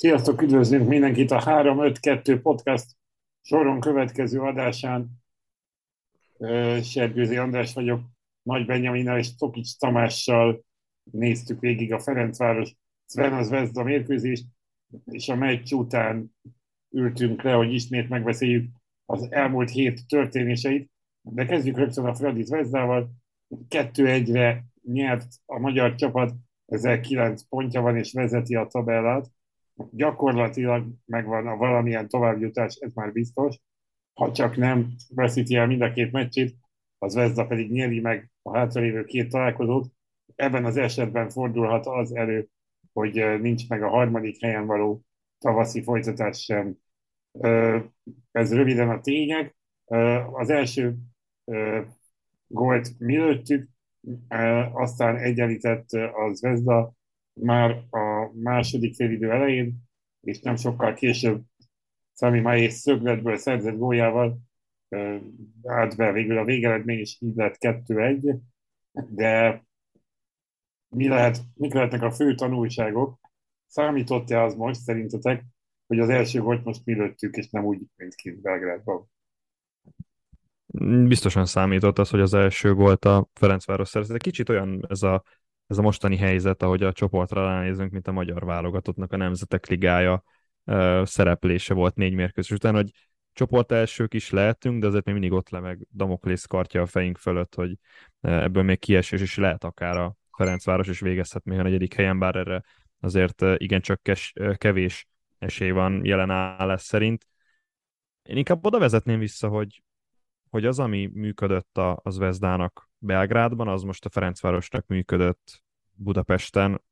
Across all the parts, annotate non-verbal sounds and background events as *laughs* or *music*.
Sziasztok, üdvözlünk mindenkit a 352 podcast soron következő adásán. Sergőzi András vagyok, Nagy Benyamina és Tokics Tamással néztük végig a Ferencváros Sven Vezda mérkőzést, és a meccs után ültünk le, hogy ismét megbeszéljük az elmúlt hét történéseit. De kezdjük rögtön a Fradi Zvezdával. Kettő egyre nyert a magyar csapat, ezzel kilenc pontja van és vezeti a tabellát gyakorlatilag megvan a valamilyen továbbjutás, ez már biztos. Ha csak nem veszíti el mind a két meccsét, az Vezda pedig nyeri meg a hátralévő két találkozót. Ebben az esetben fordulhat az elő, hogy nincs meg a harmadik helyen való tavaszi folytatás sem. Ez röviden a tények. Az első gólt mi lőttük, aztán egyenlített az Vezda, már a második félidő elején, és nem sokkal később Szami Májés szögletből szerzett góljával állt be végül a végeredmény, és így lett 2-1, de mi lehet, mik lehetnek a fő tanulságok? Számított-e az most szerintetek, hogy az első volt most mi lőttük, és nem úgy, mint kint Belgrádban? Biztosan számított az, hogy az első volt a Ferencváros szerzett. Kicsit olyan ez a ez a mostani helyzet, ahogy a csoportra ránézünk, mint a magyar válogatottnak a Nemzetek Ligája szereplése volt négy mérkőzés után, hogy csoport elsők is lehetünk, de azért még mindig ott le meg Damoklész kartja a fejünk fölött, hogy ebből még kiesés is lehet akár a Ferencváros, és végezhet még a negyedik helyen, bár erre azért igencsak kes, kevés esély van jelen állás szerint. Én inkább oda vezetném vissza, hogy, hogy az, ami működött a, az Vezdának Belgrádban, az most a Ferencvárosnak működött Budapesten.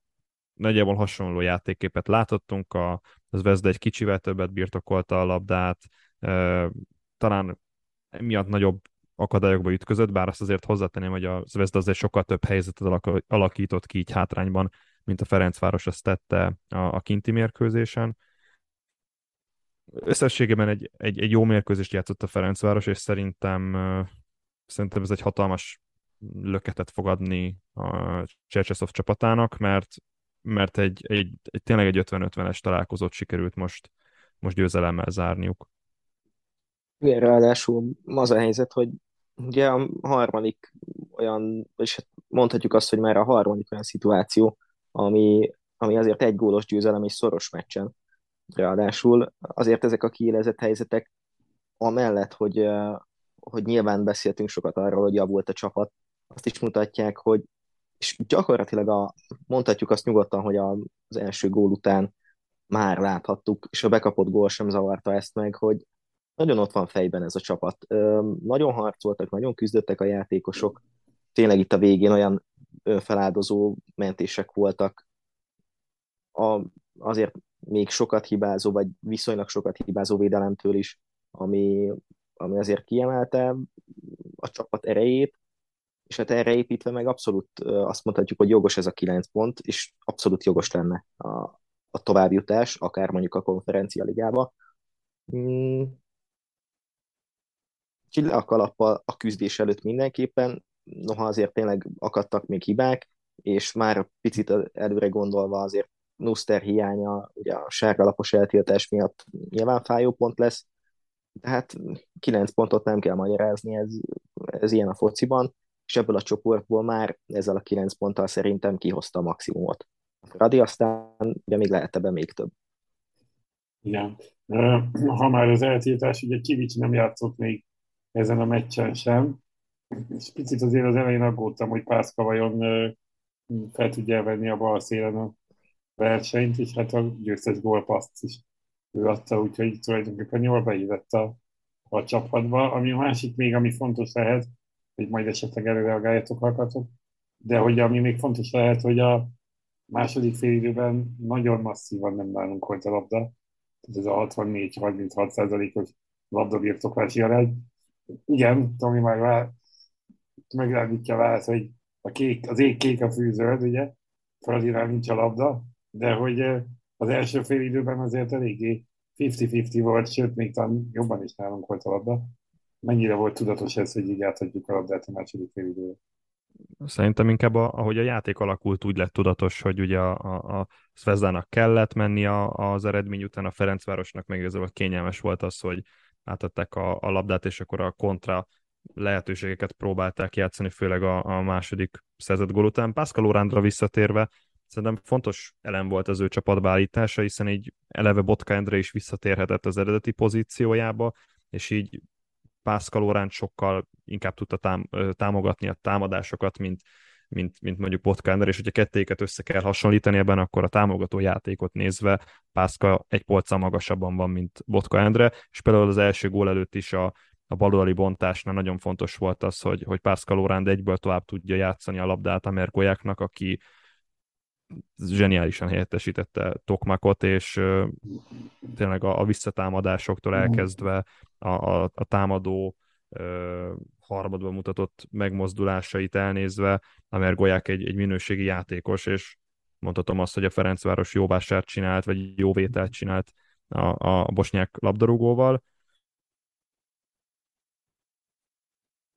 Nagyjából hasonló játékképet látottunk, a, az Vezda egy kicsivel többet birtokolta a labdát, e, talán emiatt nagyobb akadályokba ütközött, bár azt azért hozzátenném, hogy a Zvezda azért sokkal több helyzetet alakított ki így hátrányban, mint a Ferencváros azt tette a, a kinti mérkőzésen. Összességében egy, egy, egy jó mérkőzést játszott a Ferencváros, és szerintem, szerintem ez egy hatalmas löketet fogadni a Csercseszov csapatának, mert, mert egy, egy, egy, tényleg egy 50-50-es találkozót sikerült most, most győzelemmel zárniuk. Igen, ráadásul az a helyzet, hogy ugye a harmadik olyan, és hát mondhatjuk azt, hogy már a harmadik olyan szituáció, ami, ami azért egy gólos győzelem és szoros meccsen. Ráadásul azért ezek a kiélezett helyzetek, amellett, hogy, hogy nyilván beszéltünk sokat arról, hogy javult a csapat, azt is mutatják, hogy és gyakorlatilag a, mondhatjuk azt nyugodtan, hogy az első gól után már láthattuk, és a bekapott gól sem zavarta ezt meg, hogy nagyon ott van fejben ez a csapat. Nagyon harcoltak, nagyon küzdöttek a játékosok. Tényleg itt a végén olyan önfeláldozó mentések voltak. A, azért még sokat hibázó, vagy viszonylag sokat hibázó védelemtől is, ami, ami azért kiemelte a csapat erejét, és hát erre építve meg abszolút azt mondhatjuk, hogy jogos ez a kilenc pont, és abszolút jogos lenne a, a továbbjutás, akár mondjuk a konferencia ligába. Hmm. le a kalappal a küzdés előtt mindenképpen, noha azért tényleg akadtak még hibák, és már picit előre gondolva azért Nuster hiánya, ugye a sárga lapos eltiltás miatt nyilván fájó pont lesz, tehát kilenc pontot nem kell magyarázni, ez, ez ilyen a fociban, és ebből a csoportból már ezzel a kilenc ponttal szerintem kihozta a maximumot. Radi aztán ugye még lehet ebben még több. Igen. Ha már az eltiltás, ugye Kivics nem játszott még ezen a meccsen sem, és picit azért az elején aggódtam, hogy Pászka vajon fel tudja venni a bal szélen a versenyt, és hát a győztes gólpaszt is ő adta, úgyhogy tulajdonképpen jól beívett a, a csapatba. Ami a másik még, ami fontos lehet, hogy majd esetleg előreagáljatok, akartok. De hogy ami még fontos lehet, hogy a második fél időben nagyon masszívan nem nálunk volt a labda. Tehát ez a 64-36 százalékos labdabirtoklási arány. Igen, Tomi már vár, megállítja a válasz, hogy a kék, az ég kék a fűzöld, ugye? Fradinál nincs a labda, de hogy az első fél időben azért eléggé 50-50 volt, sőt, még talán jobban is nálunk volt a labda mennyire volt tudatos ez, hogy így átadjuk a labdát a második fél időre? Szerintem inkább, a, ahogy a játék alakult, úgy lett tudatos, hogy ugye a, a, a Szvezdának kellett menni a, az eredmény után, a Ferencvárosnak meg igazából kényelmes volt az, hogy átadták a, a labdát, és akkor a kontra lehetőségeket próbálták játszani, főleg a, a második szerzett gól után. Pascal Orándra visszatérve, szerintem fontos elem volt az ő csapatbeállítása, hiszen így eleve Botka Endre is visszatérhetett az eredeti pozíciójába, és így Pascal sokkal inkább tudta tám- támogatni a támadásokat, mint, mint, mint mondjuk Botka Endre, és hogyha kettéket össze kell hasonlítani ebben, akkor a támogató játékot nézve Pászka egy polccal magasabban van, mint Botka Endre, és például az első gól előtt is a, a baloldali bontásnál nagyon fontos volt az, hogy, hogy Pascal Oránd egyből tovább tudja játszani a labdát a Mergolyáknak, aki zseniálisan helyettesítette Tokmakot, és tényleg a, a visszatámadásoktól elkezdve a, a, a támadó uh, harmadban mutatott megmozdulásait elnézve, a Mergolyák egy, egy minőségi játékos, és mondhatom azt, hogy a Ferencváros jó vásárt csinált, vagy jó vételt csinált a, a bosnyák labdarúgóval.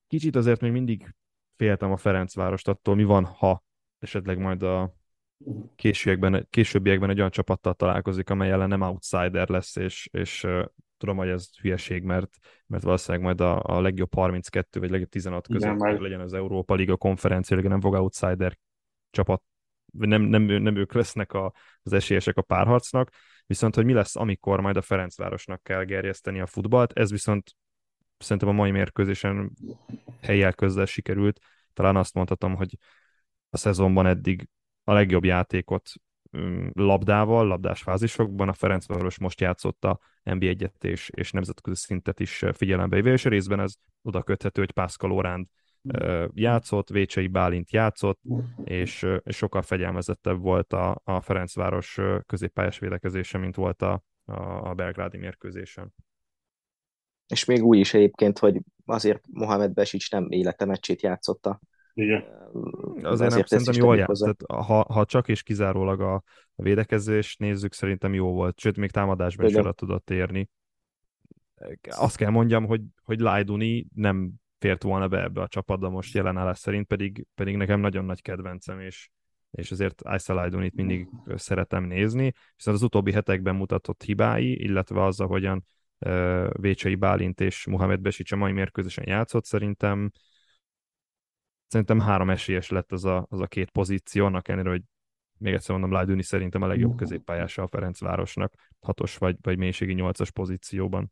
Kicsit azért még mindig féltem a Ferencvárost attól, mi van, ha esetleg majd a későbbiekben, későbbiekben egy olyan csapattal találkozik, amely ellen nem outsider lesz, és, és uh, tudom, hogy ez hülyeség, mert, mert valószínűleg majd a, a legjobb 32 vagy legjobb 16 között Igen, legyen az Európa Liga konferencia, nem fog outsider csapat, nem, nem, nem ők lesznek a, az esélyesek a párharcnak, viszont hogy mi lesz, amikor majd a Ferencvárosnak kell gerjeszteni a futballt, ez viszont szerintem a mai mérkőzésen helyjel közzel sikerült. Talán azt mondhatom, hogy a szezonban eddig a legjobb játékot labdával, labdás fázisokban. A Ferencváros most játszotta NB1-et és, és nemzetközi szintet is figyelembe véve, és részben ez oda köthető, hogy Pászkal Oránd játszott, Vécsei Bálint játszott, és, és sokkal fegyelmezettebb volt a, a Ferencváros középpályás védekezése, mint volt a, a belgrádi mérkőzésen. És még úgy is egyébként, hogy azért Mohamed Besics nem élete meccsét játszotta igen. Azért nem, szerintem jól játszott. Ha, ha csak és kizárólag a, a védekezés nézzük, szerintem jó volt. Sőt, még támadásban is oda tudott érni. Azt kell mondjam, hogy, hogy Lajduni nem fért volna be ebbe a csapatba most jelenállás szerint, pedig, pedig nekem nagyon nagy kedvencem, és, és azért Aisa Lajdunit mindig szeretem nézni, viszont az utóbbi hetekben mutatott hibái, illetve az, ahogyan uh, Vécsei Bálint és Mohamed Besics a mai mérkőzésen játszott, szerintem szerintem három esélyes lett az a, az a két pozíció, annak ellenére, hogy még egyszer mondom, Lajduni szerintem a legjobb középpályása a Ferencvárosnak, hatos vagy, vagy mélységi nyolcas pozícióban.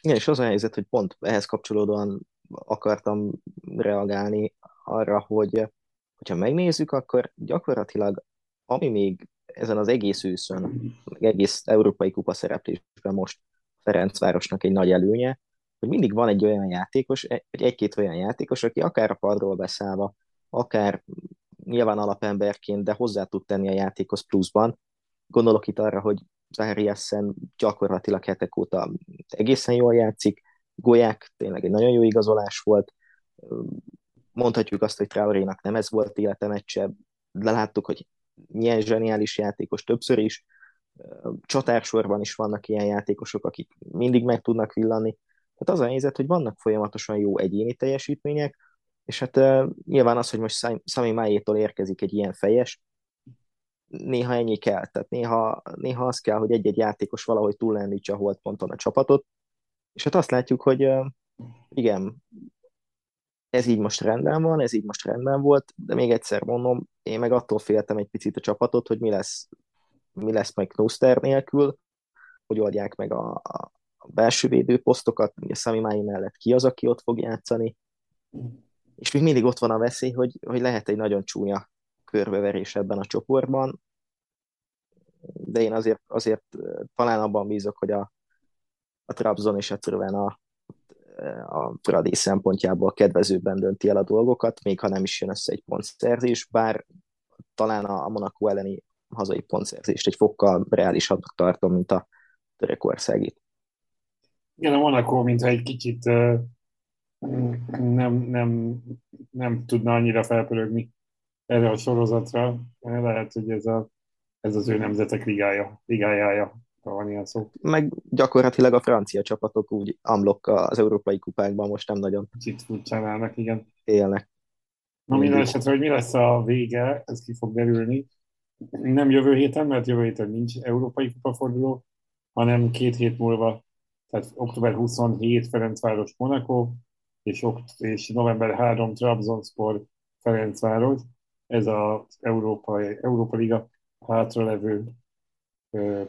Igen, és az a helyzet, hogy pont ehhez kapcsolódóan akartam reagálni arra, hogy hogyha megnézzük, akkor gyakorlatilag ami még ezen az egész őszön, egész európai kupa szereplésben most Ferencvárosnak egy nagy előnye, hogy mindig van egy olyan játékos, vagy egy-két olyan játékos, aki akár a padról beszállva, akár nyilván alapemberként, de hozzá tud tenni a játékhoz pluszban. Gondolok itt arra, hogy Zahariassen gyakorlatilag hetek óta egészen jól játszik, Golyák tényleg egy nagyon jó igazolás volt, mondhatjuk azt, hogy Traorénak nem ez volt élete meccse, de láttuk, hogy milyen zseniális játékos többször is, csatársorban is vannak ilyen játékosok, akik mindig meg tudnak villani, tehát az a helyzet, hogy vannak folyamatosan jó egyéni teljesítmények, és hát uh, nyilván az, hogy most Sami Májétól érkezik egy ilyen fejes, néha ennyi kell. Tehát néha, néha az kell, hogy egy-egy játékos valahogy túllendítse a holdponton a csapatot, és hát azt látjuk, hogy uh, igen, ez így most rendben van, ez így most rendben volt, de még egyszer mondom, én meg attól féltem egy picit a csapatot, hogy mi lesz, mi lesz majd Knuster nélkül, hogy oldják meg a, a belső védőposztokat, ugye Sami Mai mellett ki az, aki ott fog játszani, és még mindig ott van a veszély, hogy, hogy lehet egy nagyon csúnya körbeverés ebben a csoportban, de én azért, azért talán abban bízok, hogy a, a Trabzon és egyszerűen a, a Fradi szempontjából kedvezőbben dönti el a dolgokat, még ha nem is jön össze egy pontszerzés, bár talán a Monaco elleni hazai pontszerzést egy fokkal reálisabbnak tartom, mint a Törökországit. Igen, a Monaco, mintha egy kicsit nem, nem, nem tudna annyira felpörögni erre a sorozatra. Lehet, hogy ez, a, ez az ő nemzetek ligája, ligájája, ha van ilyen szó. Meg gyakorlatilag a francia csapatok úgy amlok az európai kupákban most nem nagyon Kicsit furcsán állnak, igen. Élnek. Na minden esetre, hogy mi lesz a vége, ez ki fog derülni. Nem jövő héten, mert jövő héten nincs európai kupaforduló, hanem két hét múlva, tehát október 27 Ferencváros Monaco, és, okt- és november 3 Trabzonspor Ferencváros. Ez az Európa, Európa Liga hátralevő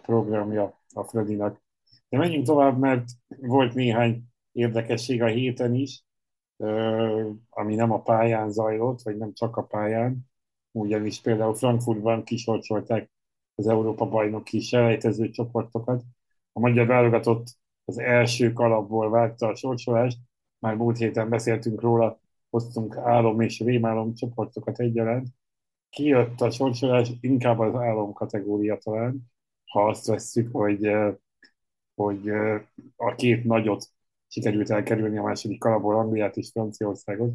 programja a Fredinak. De menjünk tovább, mert volt néhány érdekesség a héten is, ami nem a pályán zajlott, vagy nem csak a pályán, ugyanis például Frankfurtban kisorcsolták az Európa bajnoki selejtező csoportokat. A magyar válogatott az első kalapból vágta a sorsolást, már múlt héten beszéltünk róla, hoztunk álom és rémálom csoportokat egyaránt. Kijött a sorsolás, inkább az álom kategória talán, ha azt vesszük, hogy, hogy a két nagyot sikerült elkerülni a második kalapból Angliát és Franciaországot,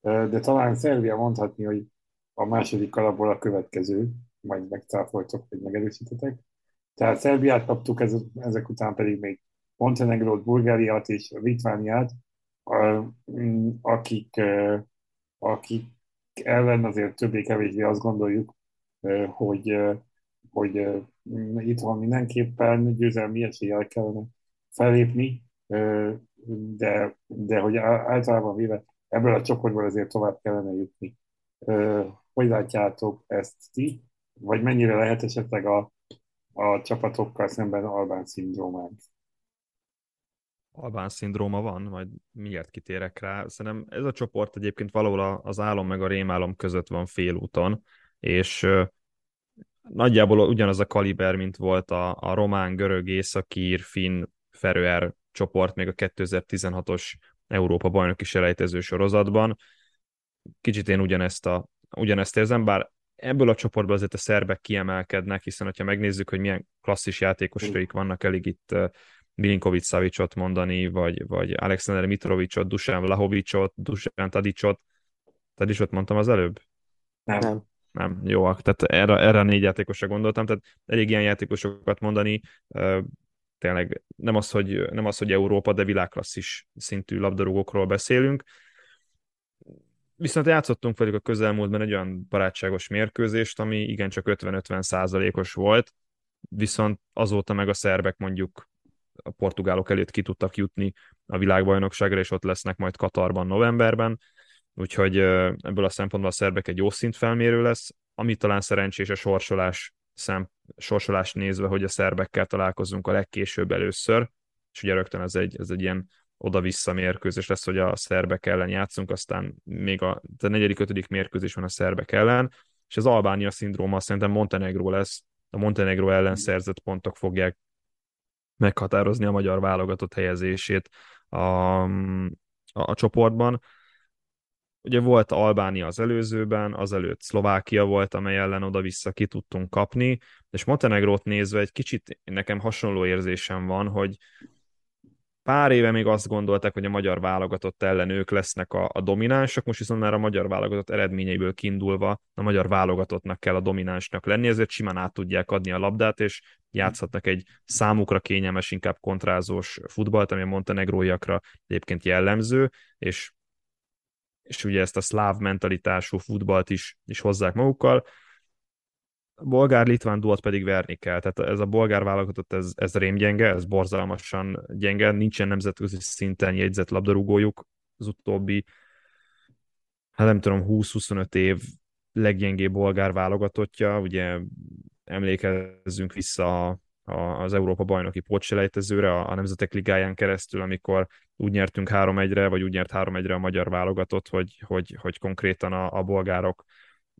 de talán Szerbia mondhatni, hogy a második kalapból a következő, majd megcáfoltok, vagy megerősítetek. Tehát Szerbiát kaptuk, ezek után pedig még Montenegrót, Bulgáriát és Litvániát, akik, akik ellen azért többé-kevésbé azt gondoljuk, hogy, hogy itt van mindenképpen győzelmi eséllyel kellene felépni, de, de hogy általában véve ebből a csoportból azért tovább kellene jutni. Hogy látjátok ezt ti? Vagy mennyire lehet esetleg a, a csapatokkal szemben Albán szindrómánk? Albán szindróma van, majd miért kitérek rá. Szerintem ez a csoport egyébként valahol az álom meg a rémálom között van félúton, és nagyjából ugyanaz a kaliber, mint volt a, a román, görög, északír, finn, ferőer csoport még a 2016-os Európa bajnoki selejtező sorozatban. Kicsit én ugyanezt, a, ugyanezt érzem, bár ebből a csoportból azért a szerbek kiemelkednek, hiszen ha megnézzük, hogy milyen klasszis játékosaik vannak, elég itt Milinkovic Savicot mondani, vagy, vagy Alexander Mitrovicot, Dusan Vlahovicot, Dusan Tadicot. Tadicot mondtam az előbb? Nem. Nem, jó, tehát erre, erre a négy játékosra gondoltam, tehát elég ilyen játékosokat mondani, tényleg nem az, hogy, nem az, hogy Európa, de világklasszis szintű labdarúgókról beszélünk. Viszont játszottunk velük a közelmúltban egy olyan barátságos mérkőzést, ami igencsak 50-50 százalékos volt, viszont azóta meg a szerbek mondjuk a portugálok előtt ki tudtak jutni a világbajnokságra, és ott lesznek majd Katarban novemberben, úgyhogy ebből a szempontból a szerbek egy jó szintfelmérő lesz, ami talán szerencsés a sorsolás szem, sorsolást nézve, hogy a szerbekkel találkozunk a legkésőbb először, és ugye rögtön ez egy, ez egy ilyen oda-vissza mérkőzés lesz, hogy a szerbek ellen játszunk, aztán még a, a negyedik, ötödik mérkőzés van a szerbek ellen, és az Albánia szindróma szerintem Montenegro lesz, a Montenegro ellen szerzett pontok fogják meghatározni a magyar válogatott helyezését a, a, a csoportban. Ugye volt Albánia az előzőben, azelőtt Szlovákia volt, amely ellen oda-vissza ki tudtunk kapni, és Montenegrót nézve egy kicsit nekem hasonló érzésem van, hogy pár éve még azt gondolták, hogy a magyar válogatott ellen ők lesznek a, a dominánsok, most viszont már a magyar válogatott eredményeiből kiindulva a magyar válogatottnak kell a dominánsnak lenni, ezért simán át tudják adni a labdát, és játszhatnak egy számukra kényelmes, inkább kontrázós futballt, ami a montenegróiakra egyébként jellemző, és és ugye ezt a szláv mentalitású futballt is, is hozzák magukkal. A bolgár-litván duót pedig verni kell. Tehát ez a bolgár válogatott, ez, ez rémgyenge, ez borzalmasan gyenge, nincsen nemzetközi szinten jegyzett labdarúgójuk. Az utóbbi, hát nem tudom, 20-25 év leggyengébb bolgár válogatottja, ugye emlékezzünk vissza az Európa bajnoki pótselejtezőre, a, a Nemzetek Ligáján keresztül, amikor úgy nyertünk 3-1-re, vagy úgy nyert 3-1-re a magyar válogatott, hogy, hogy, hogy konkrétan a, a bolgárok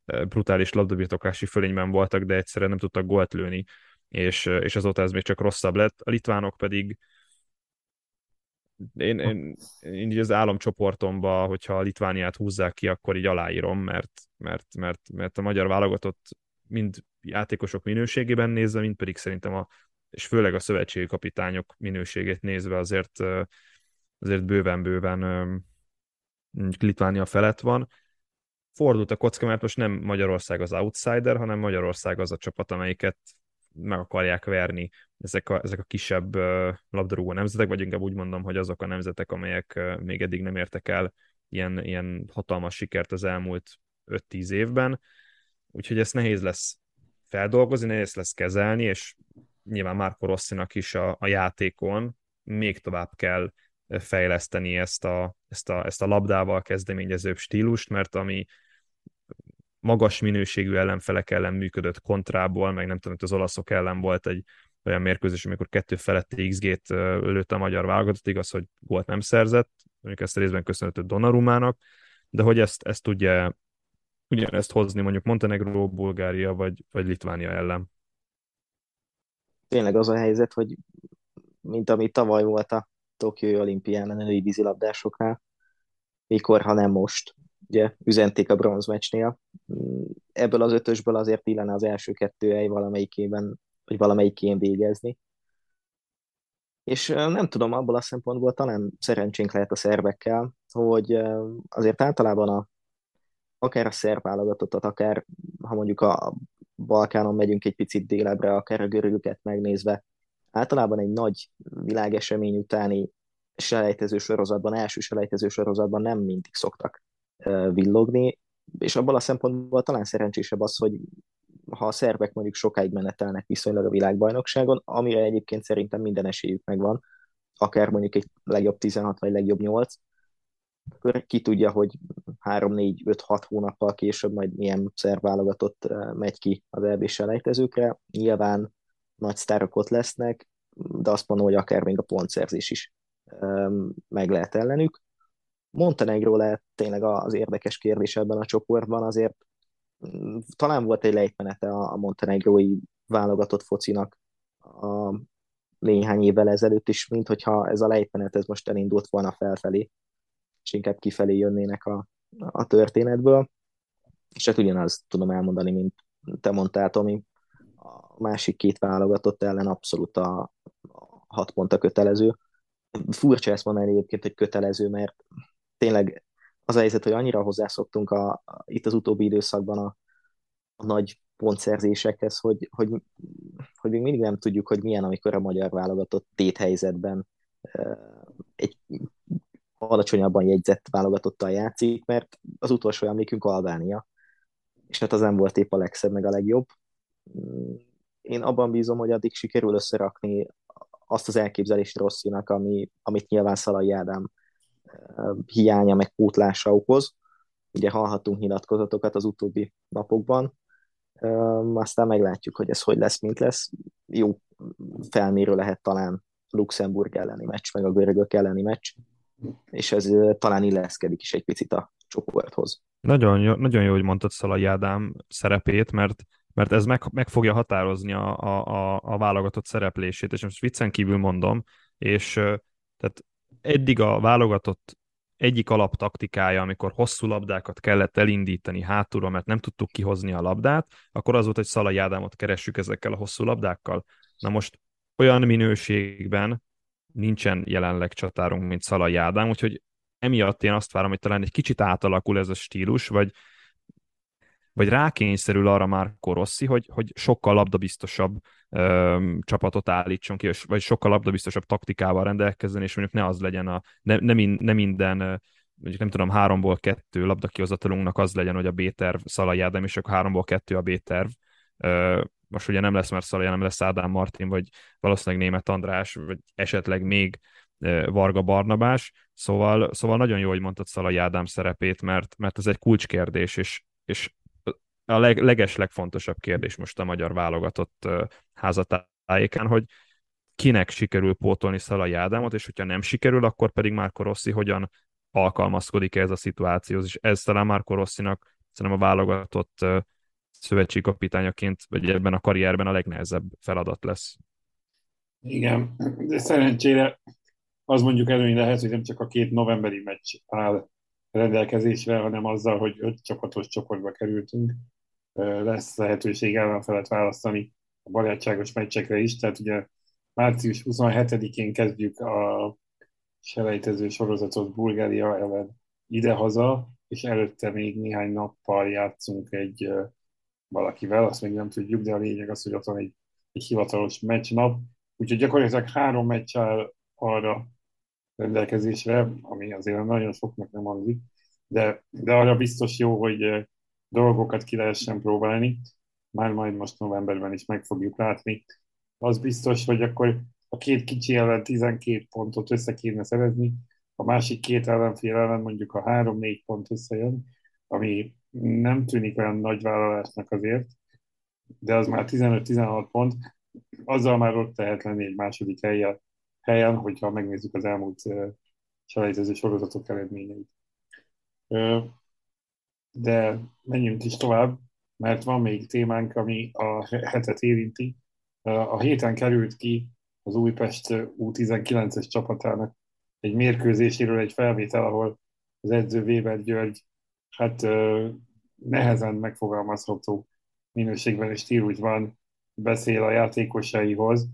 brutális labdabirtoklási fölényben voltak, de egyszerűen nem tudtak gólt lőni, és, és azóta ez még csak rosszabb lett. A litvánok pedig én, én, én így az álomcsoportomba, hogyha a Litvániát húzzák ki, akkor így aláírom, mert, mert, mert, mert a magyar válogatott mind játékosok minőségében nézve, mint pedig szerintem a, és főleg a szövetségi kapitányok minőségét nézve azért, azért bőven-bőven Litvánia felett van. Fordult a kocka, mert most nem Magyarország az outsider, hanem Magyarország az a csapat, amelyiket meg akarják verni ezek a, ezek a kisebb labdarúgó nemzetek, vagy inkább úgy mondom, hogy azok a nemzetek, amelyek még eddig nem értek el ilyen, ilyen hatalmas sikert az elmúlt 5-10 évben, úgyhogy ezt nehéz lesz feldolgozni, nehéz lesz kezelni, és nyilván Marco Rossinak is a, a játékon még tovább kell fejleszteni ezt a, ezt a, ezt a labdával kezdeményezőbb stílust, mert ami magas minőségű ellenfelek ellen működött kontrából, meg nem tudom, hogy az olaszok ellen volt egy olyan mérkőzés, amikor kettő feletti XG-t lőtt a magyar válogatott, igaz, hogy gólt nem szerzett, mondjuk ezt részben köszönhető Donarumának, de hogy ezt, ezt tudja ugyanezt hozni mondjuk Montenegro, Bulgária vagy, vagy Litvánia ellen. Tényleg az a helyzet, hogy mint ami tavaly volt a Tokiói olimpián a női vízilabdásoknál, mikor, ha nem most, ugye üzenték a bronzmeccsnél. Ebből az ötösből azért illene az első kettő hely valamelyikében, vagy valamelyikén végezni. És nem tudom, abból a szempontból talán szerencsénk lehet a szervekkel, hogy azért általában a, akár a szerb válogatottat, akár ha mondjuk a Balkánon megyünk egy picit délebre, akár a görögöket megnézve, általában egy nagy világesemény utáni selejtező sorozatban, első selejtező sorozatban nem mindig szoktak villogni, és abban a szempontból talán szerencsésebb az, hogy ha a szervek mondjuk sokáig menetelnek viszonylag a világbajnokságon, amire egyébként szerintem minden esélyük megvan, akár mondjuk egy legjobb 16 vagy legjobb 8, akkor ki tudja, hogy 3-4-5-6 hónappal később majd milyen szerv válogatott megy ki az EB selejtezőkre. Nyilván nagy sztárok ott lesznek, de azt mondom, hogy akár még a pontszerzés is meg lehet ellenük. Montenegro lehet tényleg az érdekes kérdés ebben a csoportban, azért mm, talán volt egy lejtmenete a montenegrói válogatott focinak a néhány évvel ezelőtt is, mint hogyha ez a lejtmenet ez most elindult volna felfelé, és inkább kifelé jönnének a, a történetből. És hát ugyanazt tudom elmondani, mint te mondtál, Tomi, a másik két válogatott ellen abszolút a, a hat pont a kötelező. Furcsa ezt mondani egyébként, hogy kötelező, mert tényleg az a helyzet, hogy annyira hozzászoktunk a, a, itt az utóbbi időszakban a, a nagy pontszerzésekhez, hogy, hogy, hogy még mindig nem tudjuk, hogy milyen, amikor a magyar válogatott téthelyzetben egy alacsonyabban jegyzett válogatottal játszik, mert az utolsó emlékünk Albánia, és hát az nem volt épp a legszebb, meg a legjobb. Én abban bízom, hogy addig sikerül összerakni azt az elképzelést Rosszinak, ami, amit nyilván Szalai Ádám hiánya meg pótlása okoz. Ugye hallhatunk nyilatkozatokat az utóbbi napokban, aztán meglátjuk, hogy ez hogy lesz, mint lesz. Jó felmérő lehet talán Luxemburg elleni meccs, meg a görögök elleni meccs, és ez talán illeszkedik is egy picit a csoporthoz. Nagyon jó, nagyon jó hogy mondtad Szalai Ádám szerepét, mert mert ez meg, meg fogja határozni a, a, a válogatott szereplését, és most viccen kívül mondom, és tehát eddig a válogatott egyik alaptaktikája, amikor hosszú labdákat kellett elindítani hátulról, mert nem tudtuk kihozni a labdát, akkor az volt, hogy Szalai Ádámot keressük ezekkel a hosszú labdákkal. Na most olyan minőségben nincsen jelenleg csatárunk, mint Szalai Ádám, úgyhogy emiatt én azt várom, hogy talán egy kicsit átalakul ez a stílus, vagy vagy rákényszerül arra már Korossi, hogy, hogy sokkal labdabiztosabb ö, csapatot állítson ki, vagy sokkal labdabiztosabb taktikával rendelkezzen, és mondjuk ne az legyen a, ne, nem, in, nem minden mondjuk nem tudom, háromból kettő labdakihozatalunknak az legyen, hogy a B-terv Szalai Ádám, és akkor háromból kettő a B-terv. Most ugye nem lesz már Szalai, nem lesz Ádám Martin, vagy valószínűleg Német András, vagy esetleg még Varga Barnabás, szóval, szóval nagyon jó, hogy mondtad Szalai Ádám szerepét, mert, mert ez egy kulcskérdés, és, és a leg, leges legfontosabb kérdés most a magyar válogatott házatájékán, hogy kinek sikerül pótolni Szalai Ádámot, és hogyha nem sikerül, akkor pedig Márko Rossi hogyan alkalmazkodik ez a szituációhoz, és ez talán Márko Rossinak szerintem a válogatott szövetségkapitányaként, vagy ebben a karrierben a legnehezebb feladat lesz. Igen, de szerencsére az mondjuk előny lehet, hogy nem csak a két novemberi meccs áll rendelkezésre, hanem azzal, hogy öt csapatos csoportba kerültünk, lesz lehetőség ellenfelet választani a barátságos meccsekre is, tehát ugye március 27-én kezdjük a selejtező sorozatot Bulgária ellen idehaza, és előtte még néhány nappal játszunk egy valakivel, azt még nem tudjuk, de a lényeg az, hogy ott van egy, egy hivatalos meccsnap, úgyhogy gyakorlatilag három meccs áll arra rendelkezésre, ami azért nagyon soknak nem hangzik, de, de arra biztos jó, hogy dolgokat ki lehessen próbálni. Már majd most novemberben is meg fogjuk látni. Az biztos, hogy akkor a két kicsi ellen 12 pontot össze kéne szerezni, a másik két ellenfél ellen mondjuk a 3-4 pont összejön, ami nem tűnik olyan nagy vállalásnak azért, de az már 15-16 pont, azzal már ott lehet lenni egy második helyen, helyen hogyha megnézzük az elmúlt selejtező sorozatok eredményeit. De menjünk is tovább, mert van még témánk, ami a hetet érinti. A héten került ki az Újpest U19-es csapatának egy mérkőzéséről egy felvétel, ahol az edző Weber György hát nehezen megfogalmazható minőségben és stílusban beszél a játékosaihoz.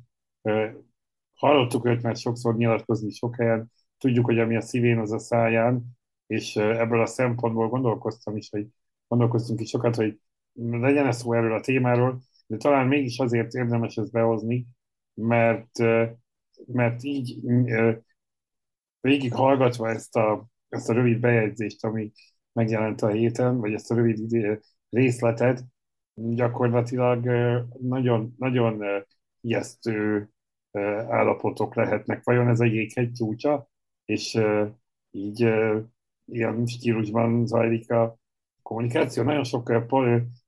Hallottuk őt már sokszor nyilatkozni sok helyen, tudjuk, hogy ami a szívén, az a száján, és ebből a szempontból gondolkoztam is, hogy gondolkoztunk is sokat, hogy legyen ez szó erről a témáról, de talán mégis azért érdemes ezt behozni, mert, mert így végig hallgatva ezt a, ezt a rövid bejegyzést, ami megjelent a héten, vagy ezt a rövid részletet, gyakorlatilag nagyon, nagyon ijesztő állapotok lehetnek. Vajon ez a jéghegy csúcsa, és így ilyen stílusban zajlik a kommunikáció. Nagyon sok,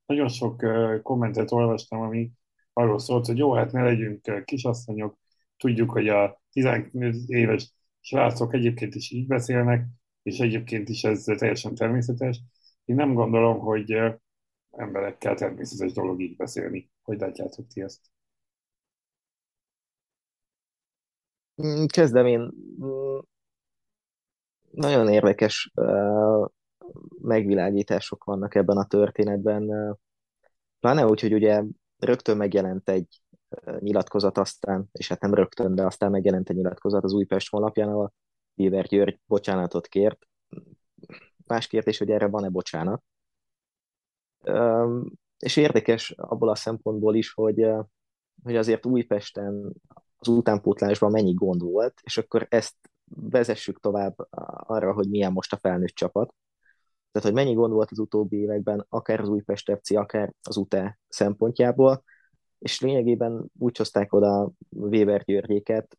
nagyon sok kommentet olvastam, ami arról szólt, hogy jó, hát ne legyünk kisasszonyok, tudjuk, hogy a 15 éves srácok egyébként is így beszélnek, és egyébként is ez teljesen természetes. Én nem gondolom, hogy emberekkel természetes dolog így beszélni. Hogy látjátok ti ezt? Mm, kezdem én. Nagyon érdekes megvilágítások vannak ebben a történetben. Pláne úgy, hogy ugye rögtön megjelent egy nyilatkozat aztán, és hát nem rögtön, de aztán megjelent egy nyilatkozat az Újpest honlapján, ahol Bieber György bocsánatot kért. Más kérdés, hogy erre van-e bocsánat. És érdekes abból a szempontból is, hogy, hogy azért Újpesten az utánpótlásban mennyi gond volt, és akkor ezt vezessük tovább arra, hogy milyen most a felnőtt csapat. Tehát, hogy mennyi gond volt az utóbbi években, akár az Újpest FC, akár az UTE szempontjából, és lényegében úgy hozták oda Weber Györgyéket,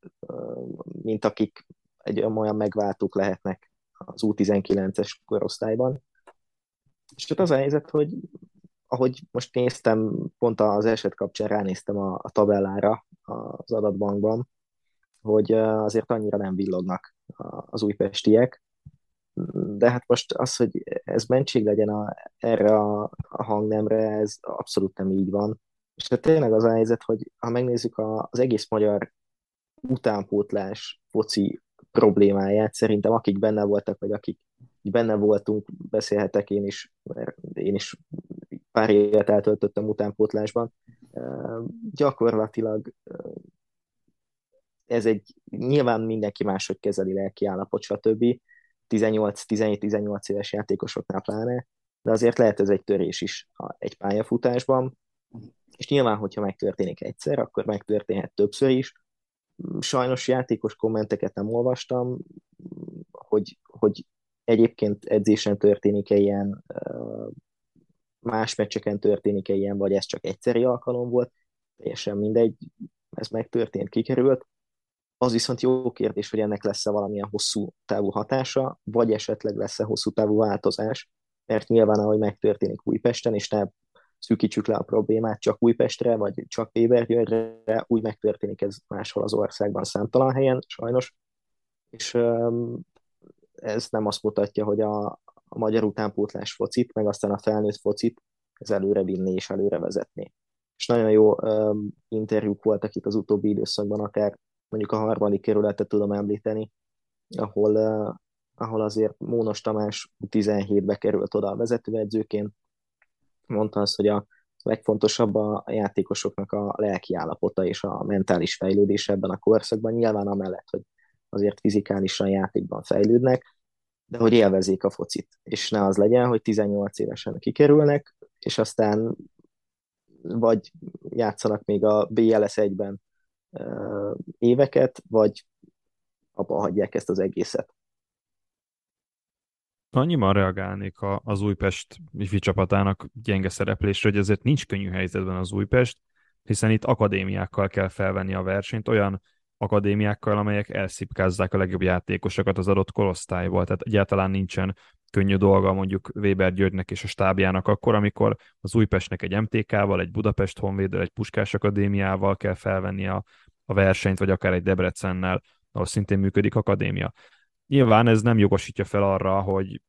mint akik egy olyan megváltók lehetnek az U19-es korosztályban. És ott az a helyzet, hogy ahogy most néztem, pont az eset kapcsán ránéztem a, a tabellára az adatbankban, hogy azért annyira nem villognak az újpestiek, de hát most az, hogy ez mentség legyen a, erre a, a hangnemre, ez abszolút nem így van. És hát tényleg az a helyzet, hogy ha megnézzük a, az egész magyar utánpótlás foci problémáját, szerintem akik benne voltak, vagy akik benne voltunk, beszélhetek én is, mert én is pár évet eltöltöttem utánpótlásban. Gyakorlatilag ez egy, nyilván mindenki máshogy kezeli lelki állapot, stb. 18-17-18 éves játékosoknál pláne, de azért lehet ez egy törés is egy pályafutásban, és nyilván, hogyha megtörténik egyszer, akkor megtörténhet többször is. Sajnos játékos kommenteket nem olvastam, hogy, hogy egyébként edzésen történik-e ilyen, más meccseken történik-e ilyen, vagy ez csak egyszeri alkalom volt, teljesen mindegy, ez megtörtént, kikerült. Az viszont jó kérdés, hogy ennek lesz-e valamilyen hosszú távú hatása, vagy esetleg lesz-e hosszú távú változás, mert nyilván, ahogy megtörténik Újpesten, és ne szűkítsük le a problémát csak Újpestre, vagy csak Ébergyőrre, úgy megtörténik ez máshol az országban számtalan helyen, sajnos, és ez nem azt mutatja, hogy a, a magyar utánpótlás focit, meg aztán a felnőtt focit ez előre vinni és előre vezetni. És nagyon jó um, interjúk voltak itt az utóbbi időszakban, akár mondjuk a harmadik kerületet tudom említeni, ahol, uh, ahol azért Mónos Tamás 17-be került oda a vezetőedzőként, mondta azt, hogy a legfontosabb a játékosoknak a lelki állapota és a mentális fejlődés ebben a korszakban, nyilván amellett, hogy azért fizikálisan játékban fejlődnek, de hogy élvezik a focit, és ne az legyen, hogy 18 évesen kikerülnek, és aztán vagy játszanak még a BLS 1-ben éveket, vagy abba hagyják ezt az egészet. Annyiban reagálnék a, az Újpest wifi csapatának gyenge szereplésre, hogy ezért nincs könnyű helyzetben az Újpest, hiszen itt akadémiákkal kell felvenni a versenyt, olyan akadémiákkal, amelyek elszipkázzák a legjobb játékosokat az adott korosztályból, tehát egyáltalán nincsen könnyű dolga mondjuk Weber Györgynek és a stábjának akkor, amikor az Újpestnek egy MTK-val, egy Budapest Honvédel, egy Puskás Akadémiával kell felvenni a, a versenyt, vagy akár egy Debrecennel, ahol szintén működik akadémia. Nyilván ez nem jogosítja fel arra, hogy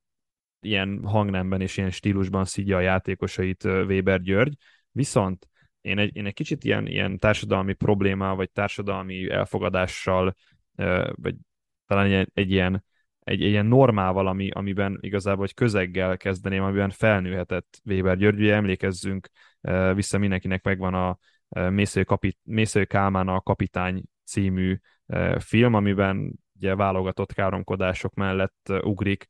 ilyen hangnemben és ilyen stílusban szidja a játékosait Weber György, viszont én egy, én egy kicsit ilyen, ilyen társadalmi problémá, vagy társadalmi elfogadással, vagy talán egy, egy ilyen egy, egy ilyen normával, ami, amiben igazából hogy közeggel kezdeném, amiben felnőhetett Weber György. Ugye emlékezzünk vissza mindenkinek megvan a Mésző, kapit, Mésző Kálmán a Kapitány című film, amiben ugye válogatott káromkodások mellett ugrik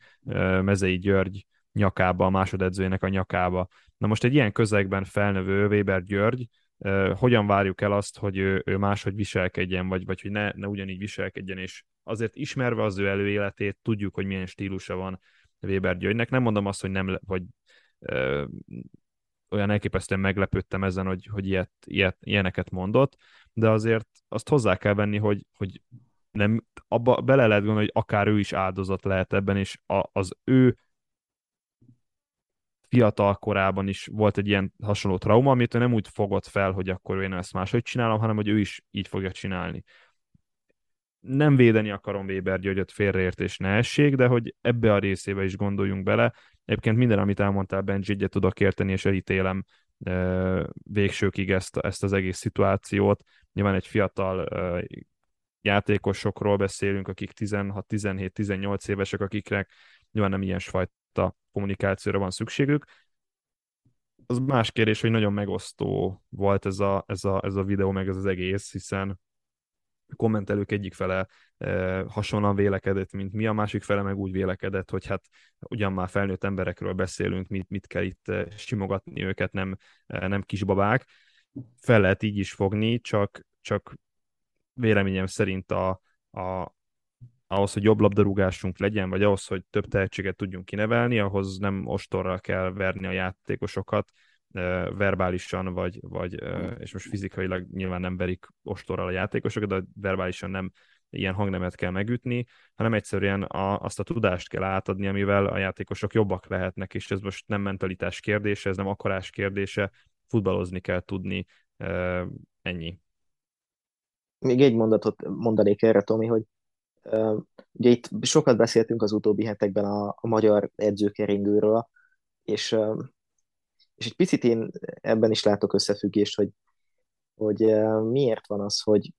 Mezei György nyakába, a másodedzőjének a nyakába. Na most egy ilyen közegben felnövő Weber György, hogyan várjuk el azt, hogy ő, ő máshogy viselkedjen, vagy, vagy hogy ne, ne ugyanígy viselkedjen, és azért ismerve az ő előéletét, tudjuk, hogy milyen stílusa van Weber Györgynek. Nem mondom azt, hogy nem, vagy olyan elképesztően meglepődtem ezen, hogy, hogy ilyet, ilyet, ilyeneket mondott, de azért azt hozzá kell venni, hogy, hogy nem, abba bele lehet gondolni, hogy akár ő is áldozat lehet ebben, és a, az ő fiatal korában is volt egy ilyen hasonló trauma, amit ő nem úgy fogott fel, hogy akkor én ezt máshogy csinálom, hanem hogy ő is így fogja csinálni. Nem védeni akarom Weber Györgyöt félreértés ne essék, de hogy ebbe a részébe is gondoljunk bele. Egyébként minden, amit elmondtál, Benji, egyet tudok érteni, és elítélem végsőkig ezt, ezt az egész szituációt. Nyilván egy fiatal játékosokról beszélünk, akik 16, 17, 18 évesek, akiknek nyilván nem ilyen fajta kommunikációra van szükségük. Az más kérdés, hogy nagyon megosztó volt ez a, ez a, ez a videó, meg ez az egész, hiszen kommentelők egyik fele e, hasonlóan vélekedett, mint mi, a másik fele meg úgy vélekedett, hogy hát ugyan már felnőtt emberekről beszélünk, mit, mit kell itt e, simogatni őket, nem, e, nem kisbabák. Fel lehet így is fogni, csak, csak véleményem szerint a, a, ahhoz, hogy jobb labdarúgásunk legyen, vagy ahhoz, hogy több tehetséget tudjunk kinevelni, ahhoz nem ostorral kell verni a játékosokat, verbálisan, vagy, vagy és most fizikailag nyilván nem verik ostorral a játékosokat, de verbálisan nem ilyen hangnemet kell megütni, hanem egyszerűen a, azt a tudást kell átadni, amivel a játékosok jobbak lehetnek, és ez most nem mentalitás kérdése, ez nem akarás kérdése, futballozni kell tudni, ennyi. Még egy mondatot mondanék erre, Tomi, hogy Ugye itt sokat beszéltünk az utóbbi hetekben a, a magyar edzőkeringőről, és, és egy picit én ebben is látok összefüggést, hogy, hogy miért van az, hogy,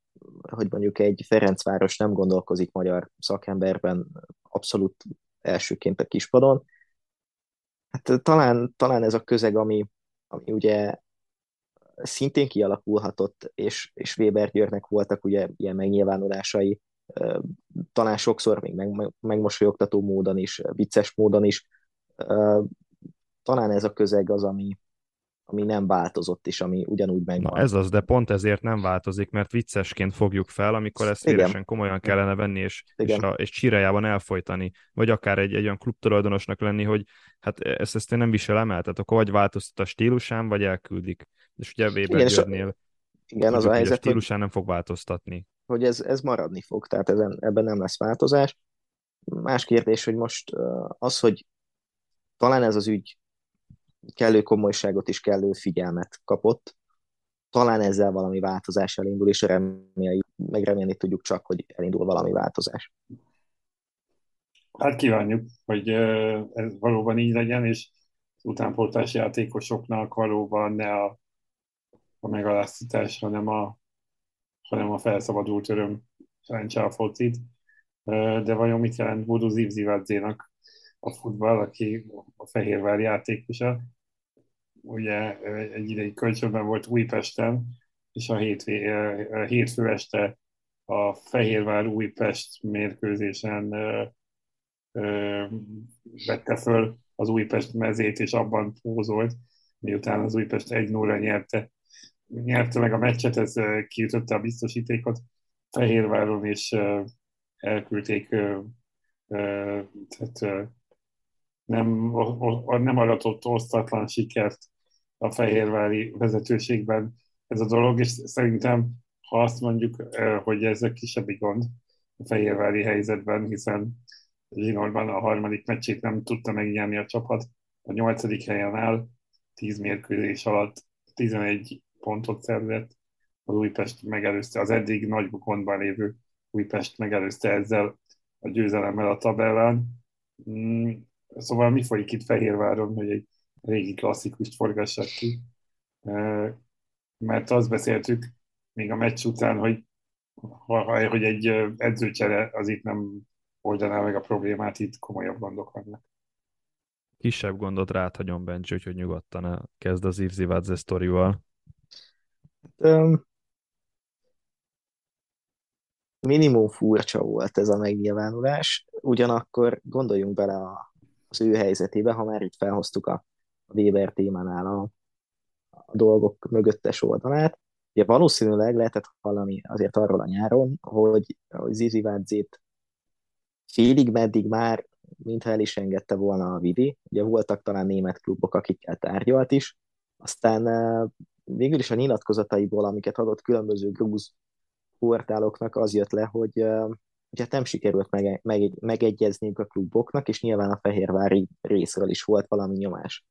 hogy mondjuk egy Ferencváros nem gondolkozik magyar szakemberben abszolút elsőként a kispadon. Hát talán, talán ez a közeg, ami, ami ugye szintén kialakulhatott, és, és Weber Györnek voltak ugye ilyen megnyilvánulásai talán sokszor még meg, megmosolyogtató módon is, vicces módon is. Talán ez a közeg az, ami, ami nem változott, és ami ugyanúgy megvan. Na ez az, de pont ezért nem változik, mert viccesként fogjuk fel, amikor ezt tényleg komolyan kellene venni, és, és, a, és csírájában elfolytani, vagy akár egy, egy olyan klubtulajdonosnak lenni, hogy hát ezt, ezt én nem viselem el, tehát akkor vagy változtat a stílusán, vagy elküldik. És ugye Weber igen, igen, az a helyzet, a stílusán nem fog változtatni hogy ez, ez maradni fog, tehát ezen, ebben nem lesz változás. Más kérdés, hogy most az, hogy talán ez az ügy kellő komolyságot és kellő figyelmet kapott, talán ezzel valami változás elindul, és reméljük, megremélni tudjuk csak, hogy elindul valami változás. Hát kívánjuk, hogy ez valóban így legyen, és az utánpótlás játékosoknak valóban ne a, a megaláztatás, hanem a hanem a felszabadult öröm szerencse a focit. De vajon mit jelent Bodo Zivzivadzénak a futball, aki a Fehérvár játékosa? Ugye egy ideig kölcsönben volt Újpesten, és a hétvé, hétfő este a Fehérvár Újpest mérkőzésen vette föl az Újpest mezét, és abban pózolt, miután az Újpest 1-0 nyerte. Nyerte meg a meccset, ez kiütötte a biztosítékot Fehérváron, és elküldték tehát nem, nem aratott osztatlan sikert a fehérvári vezetőségben ez a dolog, és szerintem, ha azt mondjuk, hogy ez a kisebbi gond a fehérvári helyzetben, hiszen Zsinórban a harmadik meccsét nem tudta megnyerni a csapat, a nyolcadik helyen áll, 10 mérkőzés alatt 11 pontot szerzett, az Újpest megelőzte, az eddig nagy gondban lévő Újpest megelőzte ezzel a győzelemmel a tabellán. Mm, szóval mi folyik itt Fehérváron, hogy egy régi klasszikust forgassák ki. Mert azt beszéltük még a meccs után, hogy, hogy egy edzőcsere az itt nem oldaná meg a problémát, itt komolyabb gondok vannak. Kisebb gondot ráthagyom Bencs, úgyhogy nyugodtan kezd az Ivzivadze sztorival. Um, minimum furcsa volt ez a megnyilvánulás, ugyanakkor gondoljunk bele a, az ő helyzetébe, ha már itt felhoztuk a Weber témánál a, a dolgok mögöttes oldalát. Ugye valószínűleg lehetett hallani azért arról a nyáron, hogy, hogy Zizi Vádzét félig meddig már mintha el is engedte volna a Vidi. Ugye voltak talán német klubok, akikkel tárgyalt is. Aztán eh, végül is a nyilatkozataiból, amiket adott különböző grúz portáloknak az jött le, hogy, hogy hát nem sikerült meg, meg, megegyezniük a kluboknak, és nyilván a Fehérvári részről is volt valami nyomás.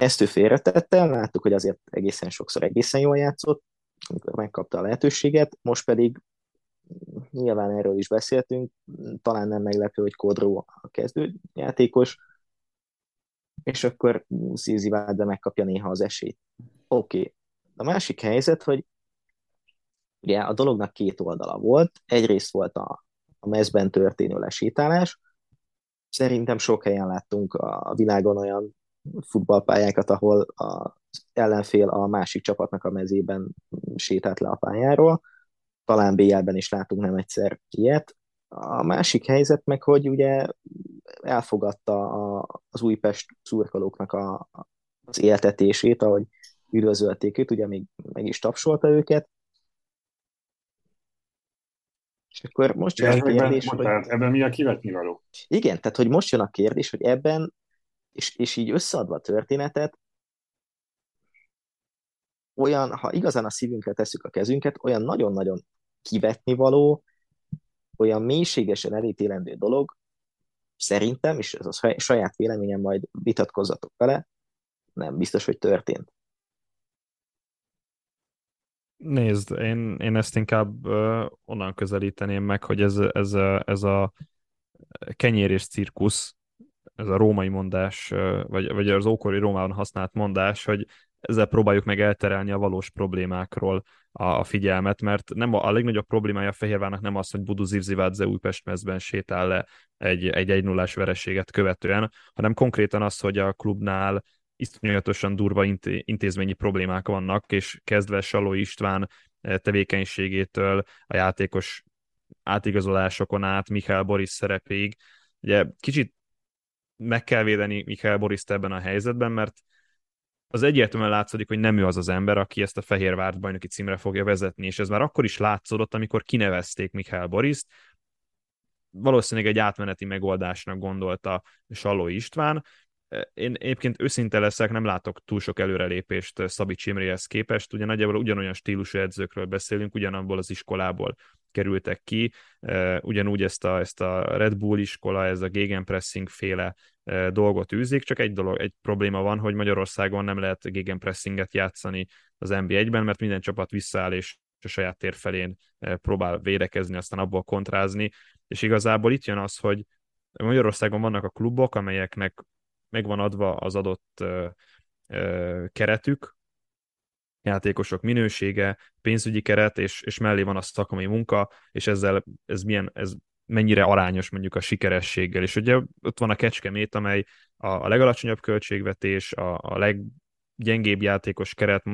Ezt ő félretette, láttuk, hogy azért egészen sokszor egészen jól játszott, amikor megkapta a lehetőséget, most pedig nyilván erről is beszéltünk, talán nem meglepő, hogy Kodró a kezdőjátékos, és akkor Szízi Válde megkapja néha az esélyt. Oké. Okay. A másik helyzet, hogy Ugye a dolognak két oldala volt. Egyrészt volt a, a mezben történő lesétálás. Szerintem sok helyen láttunk a világon olyan futballpályákat, ahol az ellenfél a másik csapatnak a mezében sétált le a pályáról. Talán BL-ben is látunk nem egyszer ilyet. A másik helyzet meg, hogy ugye elfogadta a, az Újpest szurkolóknak a, az éltetését, ahogy üdvözölték őt, ugye még meg is tapsolta őket, és akkor most jön a kérdés, hogy... ebben mi a kivetni való? Igen, tehát hogy most jön a kérdés, hogy ebben, és, és így összeadva a történetet, olyan, ha igazán a szívünkre tesszük a kezünket, olyan nagyon-nagyon kivetni való, olyan mélységesen elítélendő dolog, szerintem, és ez a saját véleményem, majd vitatkozzatok vele, nem biztos, hogy történt. Nézd, én, én ezt inkább uh, onnan közelíteném meg, hogy ez, ez, ez a kenyér és cirkusz, ez a római mondás, vagy, vagy az ókori Rómában használt mondás, hogy ezzel próbáljuk meg elterelni a valós problémákról a, a figyelmet, mert nem a, a legnagyobb problémája a Fehérvárnak nem az, hogy Budu Zivzivádze Újpest mezben sétál le egy, egy 1 0 vereséget követően, hanem konkrétan az, hogy a klubnál iszonyatosan durva intézményi problémák vannak, és kezdve Saló István eh, tevékenységétől a játékos átigazolásokon át Michael Boris szerepéig. Ugye kicsit meg kell védeni Michael boris ebben a helyzetben, mert az egyértelműen látszik, hogy nem ő az az ember, aki ezt a Fehérvárt bajnoki címre fogja vezetni, és ez már akkor is látszódott, amikor kinevezték Michael Boriszt. Valószínűleg egy átmeneti megoldásnak gondolta Saló István, én egyébként őszinte leszek, nem látok túl sok előrelépést Szabi Csimréhez képest, ugye nagyjából ugyanolyan stílusú edzőkről beszélünk, ugyanabból az iskolából kerültek ki, ugyanúgy ezt a, ezt a Red Bull iskola, ez a gegenpressing féle dolgot űzik, csak egy dolog, egy probléma van, hogy Magyarországon nem lehet gegenpressinget játszani az NB1-ben, mert minden csapat visszaáll és a saját tér felén próbál védekezni, aztán abból kontrázni, és igazából itt jön az, hogy Magyarországon vannak a klubok, amelyeknek megvan adva az adott keretük, játékosok minősége, pénzügyi keret, és, és mellé van a szakmai munka, és ezzel ez milyen, ez mennyire arányos mondjuk a sikerességgel. És ugye ott van a Kecskemét, amely a, a legalacsonyabb költségvetés, a, a leggyengébb játékos keret,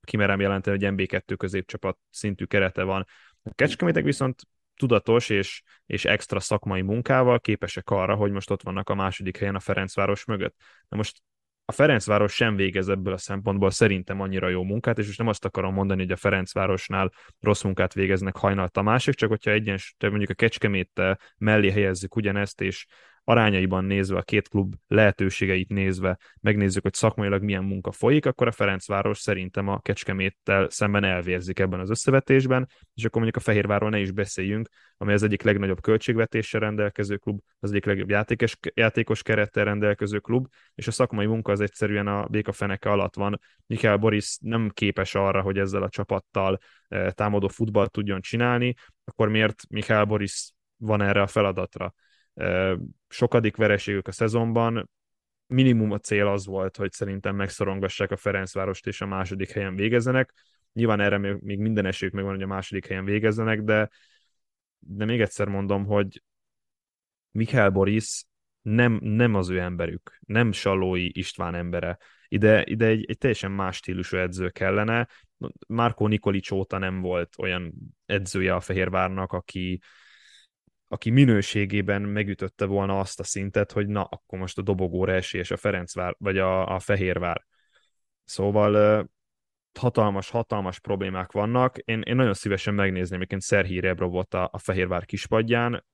kimerem jelenteni, hogy MB2 középcsapat szintű kerete van. A Kecskemétek viszont tudatos és, és extra szakmai munkával képesek arra, hogy most ott vannak a második helyen a Ferencváros mögött. Na most a Ferencváros sem végez ebből a szempontból szerintem annyira jó munkát, és most nem azt akarom mondani, hogy a Ferencvárosnál rossz munkát végeznek hajnal Tamások, csak hogyha egyens, mondjuk a Kecskemét mellé helyezzük ugyanezt, és arányaiban nézve, a két klub lehetőségeit nézve, megnézzük, hogy szakmailag milyen munka folyik, akkor a Ferencváros szerintem a Kecskeméttel szemben elvérzik ebben az összevetésben, és akkor mondjuk a Fehérvárról ne is beszéljünk, amely az egyik legnagyobb költségvetéssel rendelkező klub, az egyik legjobb játékos, játékos kerettel rendelkező klub, és a szakmai munka az egyszerűen a béka feneke alatt van. Mikael Boris nem képes arra, hogy ezzel a csapattal eh, támadó futballt tudjon csinálni, akkor miért Mikael Boris van erre a feladatra? Sokadik vereségük a szezonban, minimum a cél az volt, hogy szerintem megszorongassák a Ferencvárost és a második helyen végezzenek. Nyilván erre még minden esélyük megvan, hogy a második helyen végezzenek, de de még egyszer mondom, hogy Mikhail Boris nem, nem az ő emberük, nem Salói István embere. Ide, ide egy, egy teljesen más stílusú edző kellene. Márkó Nikolics óta nem volt olyan edzője a Fehérvárnak, aki, aki minőségében megütötte volna azt a szintet, hogy na, akkor most a dobogóra esélyes a Ferencvár, vagy a, a Fehérvár. Szóval hatalmas, hatalmas problémák vannak. Én, én nagyon szívesen megnézném, miként Szerhí Rebrovot a, a Fehérvár kispadján.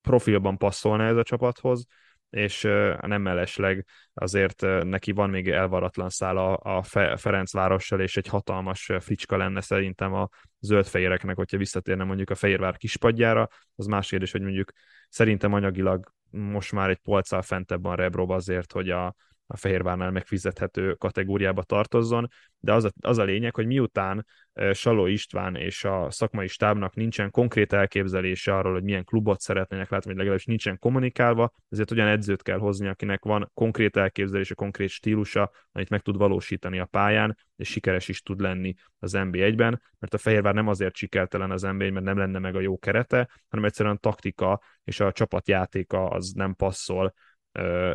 Profilban passzolna ez a csapathoz, és nem mellesleg azért neki van még elvaratlan szála a Ferencvárossal, és egy hatalmas fricska lenne szerintem a zöldfehéreknek, hogyha visszatérne mondjuk a Fehérvár kispadjára. Az más kérdés, hogy mondjuk szerintem anyagilag most már egy polccal fentebb van Rebrov azért, hogy a, a Fehérvárnál megfizethető kategóriába tartozzon, de az a, az a lényeg, hogy miután Saló István és a szakmai stábnak nincsen konkrét elképzelése arról, hogy milyen klubot szeretnének látni, vagy legalábbis nincsen kommunikálva, ezért olyan edzőt kell hozni, akinek van konkrét elképzelése, konkrét stílusa, amit meg tud valósítani a pályán, és sikeres is tud lenni az NB1-ben, mert a Fehérvár nem azért sikertelen az nb mert nem lenne meg a jó kerete, hanem egyszerűen a taktika és a csapatjátéka az nem passzol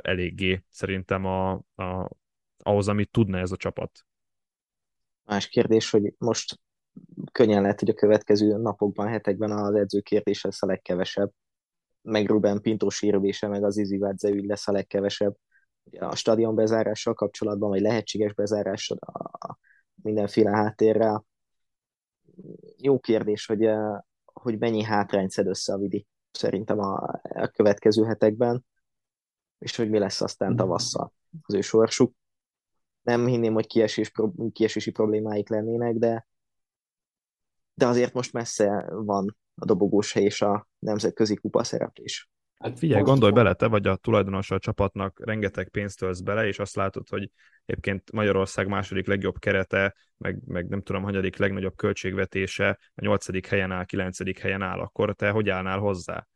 eléggé szerintem a, a, ahhoz, amit tudna ez a csapat. Más kérdés, hogy most könnyen lehet, hogy a következő napokban, hetekben az edző kérdés lesz a legkevesebb, meg Ruben Pinto sérülése, meg az Izivádze ügy lesz a legkevesebb. A stadion bezárással kapcsolatban, vagy lehetséges bezárással a mindenféle háttérrel. Jó kérdés, hogy, hogy mennyi hátrányt szed össze a Vidi szerintem a, a következő hetekben és hogy mi lesz aztán mhm. tavasszal az ő sorsuk. Nem hinném, hogy kiesés, kiesési problémáik lennének, de, de azért most messze van a dobogós hely és a nemzetközi kupa szereplés. Hát figyelj, most gondolj bele, te vagy a tulajdonos a csapatnak, rengeteg pénzt tölsz bele, és azt látod, hogy egyébként Magyarország második legjobb kerete, meg, meg nem tudom, hanyadik legnagyobb költségvetése, a nyolcadik helyen áll, kilencedik helyen áll, akkor te hogy állnál hozzá?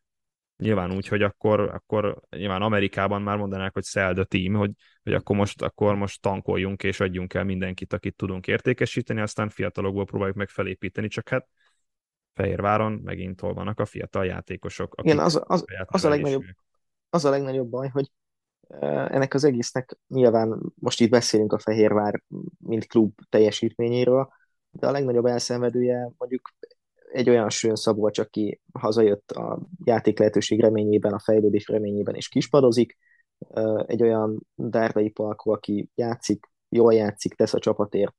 Nyilván úgy, hogy akkor, akkor nyilván Amerikában már mondanák, hogy sell the team, hogy, hogy akkor, most, akkor most tankoljunk és adjunk el mindenkit, akit tudunk értékesíteni, aztán fiatalokból próbáljuk meg felépíteni, csak hát Fehérváron megint hol vannak a fiatal játékosok. Igen, az, az, az, a legnagyobb, az a legnagyobb baj, hogy ennek az egésznek nyilván most itt beszélünk a Fehérvár mint klub teljesítményéről, de a legnagyobb elszenvedője mondjuk egy olyan Sőn Szabolcs, aki hazajött a játék lehetőség reményében, a fejlődés reményében és kispadozik, egy olyan Dárdai Palkó, aki játszik, jól játszik, tesz a csapatért,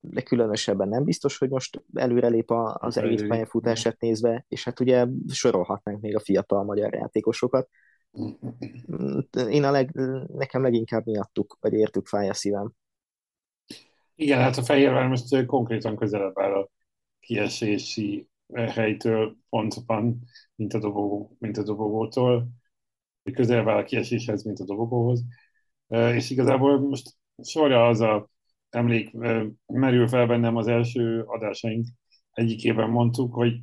de különösebben nem biztos, hogy most előrelép az egész pályafutását nézve, és hát ugye sorolhatnánk még a fiatal magyar játékosokat. Én a leg, nekem leginkább miattuk, vagy értük fáj a szívem. Igen, hát a Fehérvár most konkrétan közelebb áll a kiesési helytől pontban, mint a, dobogó, mint a dobogótól, közelebb áll a kieséshez, mint a dobogóhoz. És igazából most sorja az a emlék merül fel bennem az első adásaink egyikében mondtuk, hogy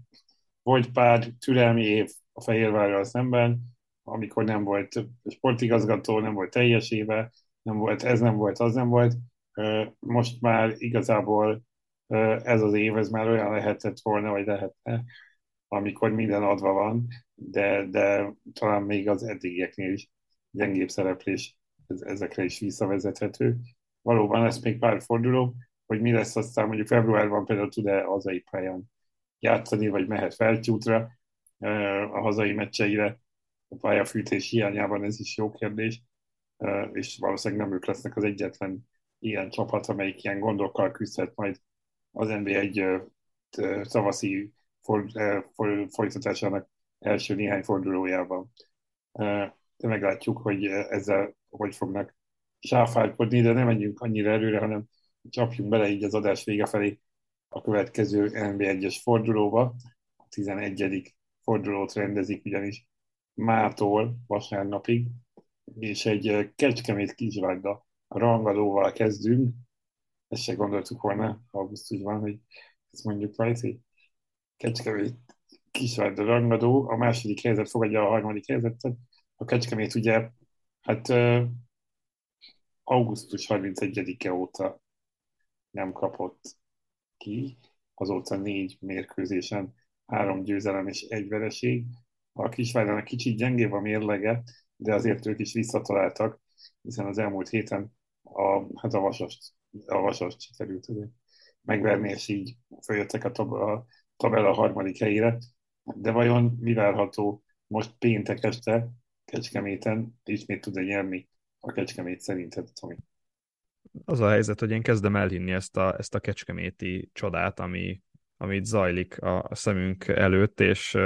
volt pár türelmi év a Fehérvárral szemben, amikor nem volt sportigazgató, nem volt teljes éve, nem volt, ez nem volt, az nem volt. Most már igazából ez az év, ez már olyan lehetett volna, vagy lehetne, amikor minden adva van, de, de talán még az eddigieknél is gyengébb szereplés ez, ezekre is visszavezethető. Valóban lesz még pár forduló, hogy mi lesz aztán mondjuk februárban például tud-e hazai pályán játszani, vagy mehet feltyútra a hazai meccseire, a pályafűtés hiányában ez is jó kérdés, és valószínűleg nem ők lesznek az egyetlen ilyen csapat, amelyik ilyen gondokkal küzdhet majd az NBA egy szavaszi for, folytatásának első néhány fordulójában. de meglátjuk, hogy ezzel hogy fognak sáfálkodni, de nem menjünk annyira előre, hanem csapjunk bele így az adás vége felé a következő NB1-es fordulóba. A 11. fordulót rendezik ugyanis mától vasárnapig, és egy kecskemét kisvárda rangadóval kezdünk. Ezt se gondoltuk volna augusztusban, hogy ezt mondjuk rajta, Kecskemét kisvárda rangadó, a második helyzet fogadja a harmadik helyzetet. A Kecskemét ugye, hát augusztus 31-e óta nem kapott ki, azóta négy mérkőzésen három győzelem és egy vereség. A Kisvárdának kicsit gyengébb a mérlege, de azért ők is visszataláltak, hiszen az elmúlt héten a, hát a vasast, a vasast sikerült megverni, és így följöttek a, tab- a tabella harmadik helyére. De vajon mi várható most péntek este Kecskeméten ismét tud-e nyerni a Kecskemét szerinted, Tomi? Az a helyzet, hogy én kezdem elhinni ezt a, ezt a kecskeméti csodát, ami, amit zajlik a szemünk előtt, és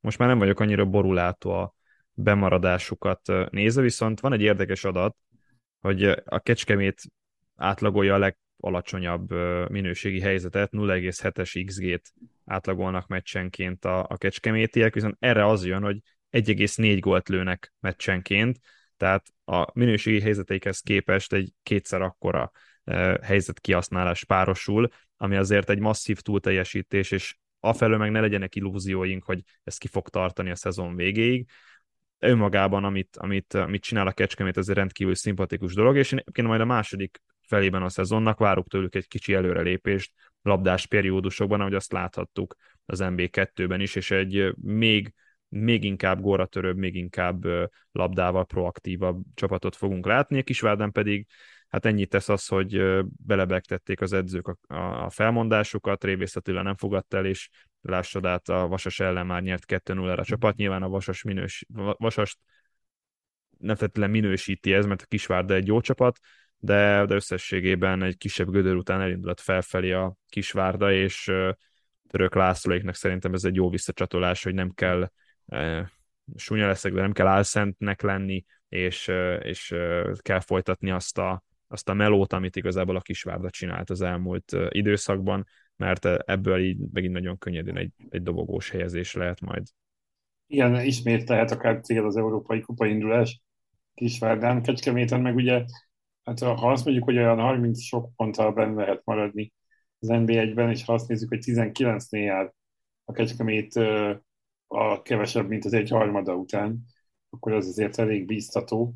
most már nem vagyok annyira borulátó a bemaradásukat nézve, viszont van egy érdekes adat, hogy a Kecskemét átlagolja a legalacsonyabb minőségi helyzetet, 0,7-es XG-t átlagolnak meccsenként a, a kecskemétiek, viszont erre az jön, hogy 1,4 gólt lőnek meccsenként, tehát a minőségi helyzeteikhez képest egy kétszer akkora helyzet kihasználás párosul, ami azért egy masszív túlteljesítés, és afelől meg ne legyenek illúzióink, hogy ez ki fog tartani a szezon végéig. Önmagában, amit, amit, amit csinál a Kecskemét, ez egy rendkívül szimpatikus dolog, és én majd a második felében a szezonnak várok tőlük egy kicsi előrelépést labdás periódusokban, ahogy azt láthattuk az MB2-ben is, és egy még még inkább góra törőbb, még inkább labdával proaktívabb csapatot fogunk látni. A Kisvárden pedig hát ennyit tesz az, hogy belebegtették az edzők a, a felmondásukat, Révész nem fogadta el, és lássad át, a Vasas ellen már nyert 2-0-ra a csapat. Nyilván a Vasas minős, Vasast nem feltétlenül minősíti ez, mert a Kisvárda egy jó csapat, de, de összességében egy kisebb gödör után elindult felfelé a Kisvárda, és Török Lászlóiknak szerintem ez egy jó visszacsatolás, hogy nem kell súnya leszek, de nem kell álszentnek lenni, és, és kell folytatni azt a, azt a melót, amit igazából a Kisvárda csinált az elmúlt időszakban, mert ebből így megint nagyon könnyedén egy, egy dobogós helyezés lehet majd. Igen, ismét lehet akár cél az Európai Kupa indulás Kisvárdán, Kecskeméten, meg ugye, hát ha azt mondjuk, hogy olyan 30 sok ponttal benne lehet maradni az NB1-ben, és ha azt nézzük, hogy 19-nél jár a Kecskemét a kevesebb, mint az egy harmada után, akkor az azért elég bíztató.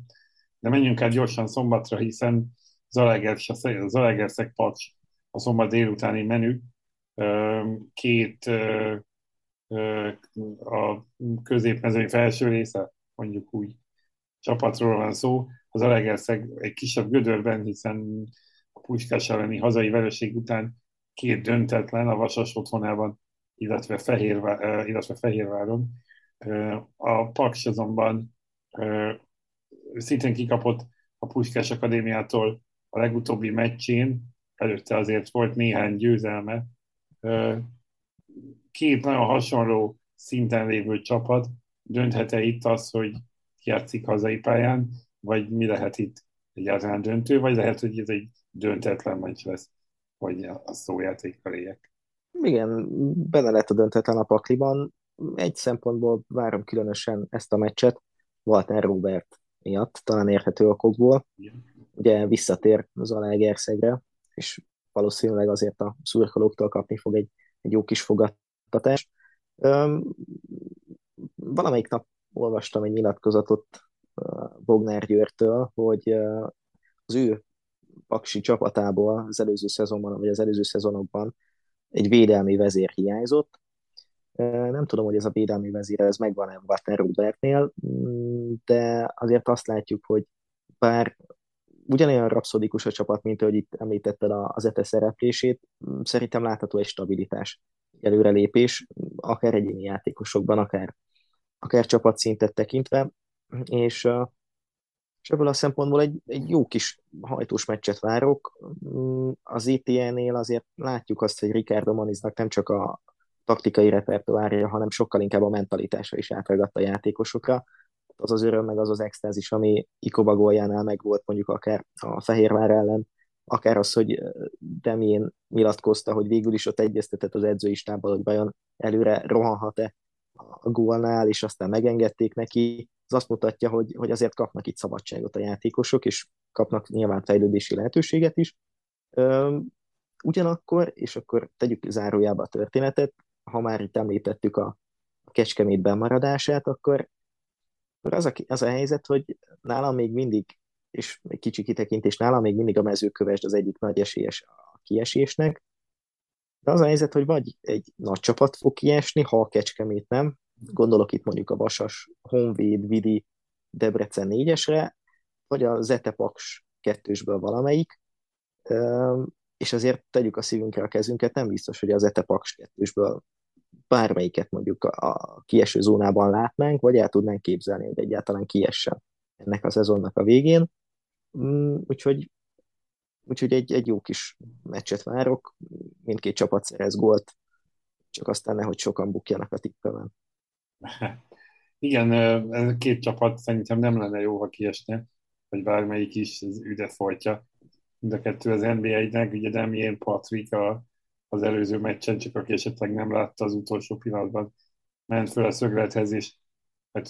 De menjünk át gyorsan szombatra, hiszen Zalaegerszeg Pacs a szombat délutáni menü. Két a középmezőny felső része, mondjuk úgy csapatról van szó. Az Zalaegerszeg egy kisebb gödörben, hiszen a Puskás elleni hazai vereség után két döntetlen a Vasas otthonában illetve, Fehérvá, illetve Fehérváron. A Paks azonban szintén kikapott a Puskás Akadémiától a legutóbbi meccsén, előtte azért volt néhány győzelme. Két nagyon hasonló szinten lévő csapat dönthet-e itt az, hogy játszik hazai pályán, vagy mi lehet itt egyáltalán döntő, vagy lehet, hogy ez egy döntetlen meccs lesz, hogy a szójátékkal éljek. Igen, benne lett a döntetlen a pakliban. Egy szempontból várom különösen ezt a meccset, Walter Robert miatt, talán érthető okokból. Ugye visszatér az Alágerszegre, és valószínűleg azért a szurkolóktól kapni fog egy, egy jó kis fogadtatást. Valamelyik nap olvastam egy nyilatkozatot Bognár Győrtől, hogy az ő paksi csapatából az előző szezonban, vagy az előző szezonokban egy védelmi vezér hiányzott. Nem tudom, hogy ez a védelmi vezér ez megvan-e Walter Robertnél, mm, de azért azt látjuk, hogy bár ugyanolyan rapszodikus a csapat, mint ahogy itt említetted az ETE szereplését, mm, szerintem látható egy stabilitás, előrelépés, akár egyéni játékosokban, akár, akár csapatszintet tekintve, és és ebből a szempontból egy, egy jó kis hajtós meccset várok. Mm, az ETN-nél azért látjuk azt, hogy Ricardo Maniznak nem csak a taktikai repertoárja, hanem sokkal inkább a mentalitása is átragadt a játékosokra. Az az öröm, meg az az extázis, ami Ikoba góljánál meg volt mondjuk akár a Fehérvár ellen, akár az, hogy Demén nyilatkozta, hogy végül is ott egyeztetett az edzői stábbal, hogy vajon előre rohanhat-e a gólnál, és aztán megengedték neki, az azt mutatja, hogy, hogy azért kapnak itt szabadságot a játékosok, és kapnak nyilván fejlődési lehetőséget is. Ugyanakkor, és akkor tegyük zárójába a történetet, ha már itt említettük a Kecskemét bemaradását, akkor, akkor az, a, az a helyzet, hogy nálam még mindig, és egy kicsi kitekintés, nálam még mindig a mezőkövesd az egyik nagy esélyes a kiesésnek, de az a helyzet, hogy vagy egy nagy csapat fog kiesni, ha a Kecskemét nem, gondolok itt mondjuk a Vasas, Honvéd, Vidi, Debrecen négyesre, vagy a Zetepaks kettősből valamelyik, és azért tegyük a szívünkre a kezünket, nem biztos, hogy az Etepaks kettősből bármelyiket mondjuk a kieső zónában látnánk, vagy el tudnánk képzelni, hogy egyáltalán kiessen ennek a szezonnak a végén. Mm, úgyhogy, úgyhogy egy, egy jó kis meccset várok, mindkét csapat szerez gólt, csak aztán nehogy sokan bukjanak a tippelben. *laughs* Igen, ez a két csapat szerintem nem lenne jó, ha kiesne, vagy bármelyik is üde folytja. Mind a kettő az NBA-nek, ugye nem ilyen Patrick a, az előző meccsen, csak aki esetleg nem látta az utolsó pillanatban, ment föl a szöglethez, és hát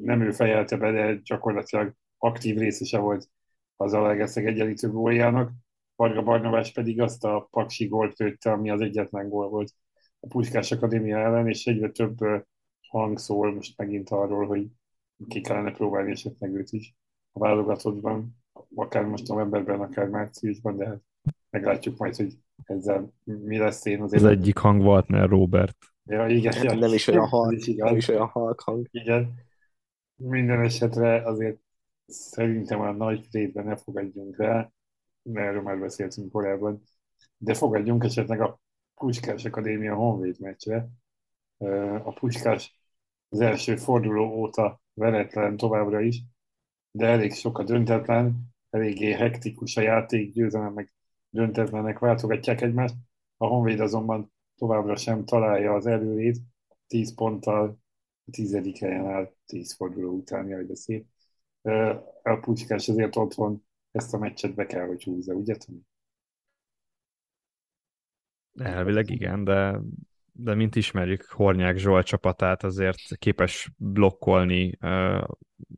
nem ő fejelte be, de gyakorlatilag aktív részese volt az Alegerszeg egyenlítő góljának. Varga Barnabás pedig azt a paksi gólt lőtte, ami az egyetlen gól volt a Puskás Akadémia ellen, és egyre több hang szól most megint arról, hogy ki kellene próbálni esetleg őt is a válogatottban, akár most novemberben, akár márciusban, de hát meglátjuk majd, hogy ezzel mi lesz én azért. Az egyik hang volt, mert Robert. Ja, igen. Nem, nem is olyan halk, is nem is olyan halk hang. Igen. Minden esetre azért szerintem a nagy rétben ne fogadjunk rá, mert erről már beszéltünk korábban, de fogadjunk esetleg a Puskás Akadémia Honvéd meccsre. A Puskás az első forduló óta veretlen továbbra is, de elég sok a döntetlen, eléggé hektikus a játék, győzelem meg döntetlenek váltogatják egymást. A Honvéd azonban továbbra sem találja az előrét, 10 ponttal a tizedik helyen áll 10 forduló után, jaj, de szép. A Pucskás azért otthon ezt a meccset be kell, hogy húzza, ugye Tomi? Elvileg igen, de de mint ismerjük Hornyák Zsolt csapatát, azért képes blokkolni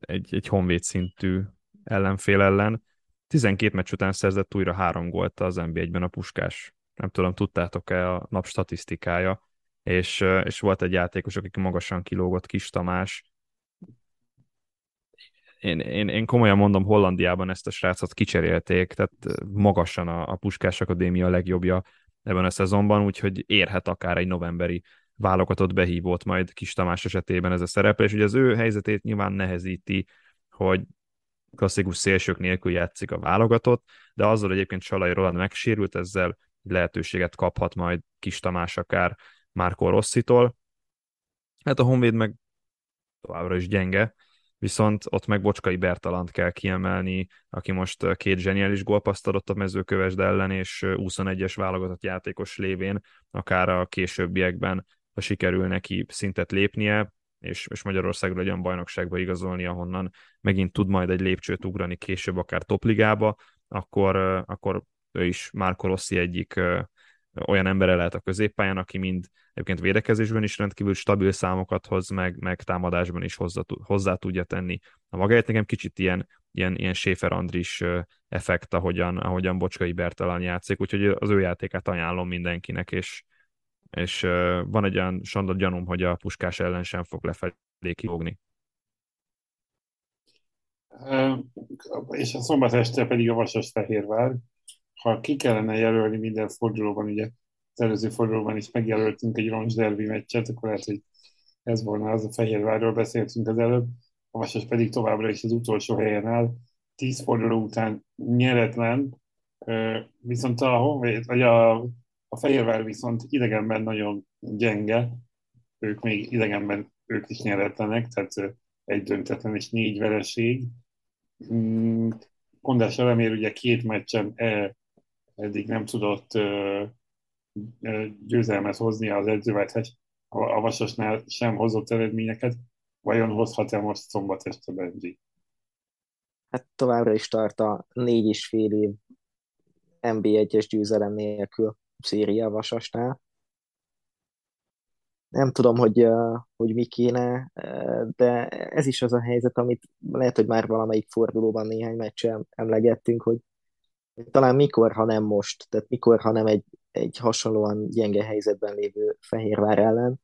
egy, egy honvéd szintű ellenfél ellen. 12 meccs után szerzett újra három gólt az NB1-ben a Puskás. Nem tudom, tudtátok-e a nap statisztikája, és, és volt egy játékos, aki magasan kilógott, Kis Tamás. Én, én, én komolyan mondom, Hollandiában ezt a srácot kicserélték, tehát magasan a, a Puskás Akadémia legjobbja ebben a szezonban, úgyhogy érhet akár egy novemberi válogatott behívót majd Kis Tamás esetében ez a szereplés. Ugye az ő helyzetét nyilván nehezíti, hogy klasszikus szélsők nélkül játszik a válogatott, de azzal egyébként Salai Roland megsérült, ezzel lehetőséget kaphat majd Kis Tamás akár Márko Rosszitól. Hát a Honvéd meg továbbra is gyenge, viszont ott meg Bocskai Bertalant kell kiemelni, aki most két zseniális gólpaszt adott a mezőkövesd ellen, és 21-es válogatott játékos lévén, akár a későbbiekben, ha sikerül neki szintet lépnie, és, és Magyarországra egy olyan bajnokságba igazolni, ahonnan megint tud majd egy lépcsőt ugrani később, akár topligába, akkor, akkor ő is Márko Rossi egyik olyan embere lehet a középpályán, aki mind egyébként védekezésben is rendkívül stabil számokat hoz, meg, meg támadásban is hozzá, hozzá tudja tenni a magáért. Nekem kicsit ilyen, ilyen, ilyen Schäfer Andris effekt, ahogyan, ahogyan Bocskai Bertalan játszik, úgyhogy az ő játékát ajánlom mindenkinek, és, és van egy olyan sandot gyanúm, hogy a puskás ellen sem fog lefelé kifogni. És a szombat este pedig a Vasas Fehérvár, ha ki kellene jelölni minden fordulóban, ugye az előző fordulóban is megjelöltünk egy roncs derbi meccset, akkor lehet, hogy ez volna az a Fehérvárról beszéltünk az előbb, a Vasas pedig továbbra is az utolsó helyen áll, tíz forduló után nyeretlen, viszont a vagy a, a Fehérvár viszont idegenben nagyon gyenge, ők még idegenben ők is nyeretlenek, tehát egy döntetlen és négy vereség. Mm, Kondás Elemér ugye két meccsen e, eddig nem tudott győzelmet hozni az edzővet, a Vasasnál sem hozott eredményeket, vajon hozhat-e most szombat este Benji? Hát továbbra is tart a négy és fél év NB1-es győzelem nélkül széria Vasasnál. Nem tudom, hogy, hogy mi kéne, de ez is az a helyzet, amit lehet, hogy már valamelyik fordulóban néhány meccsen emlegettünk, hogy talán mikor, ha nem most, tehát mikor, ha nem egy, egy hasonlóan gyenge helyzetben lévő Fehérvár ellen.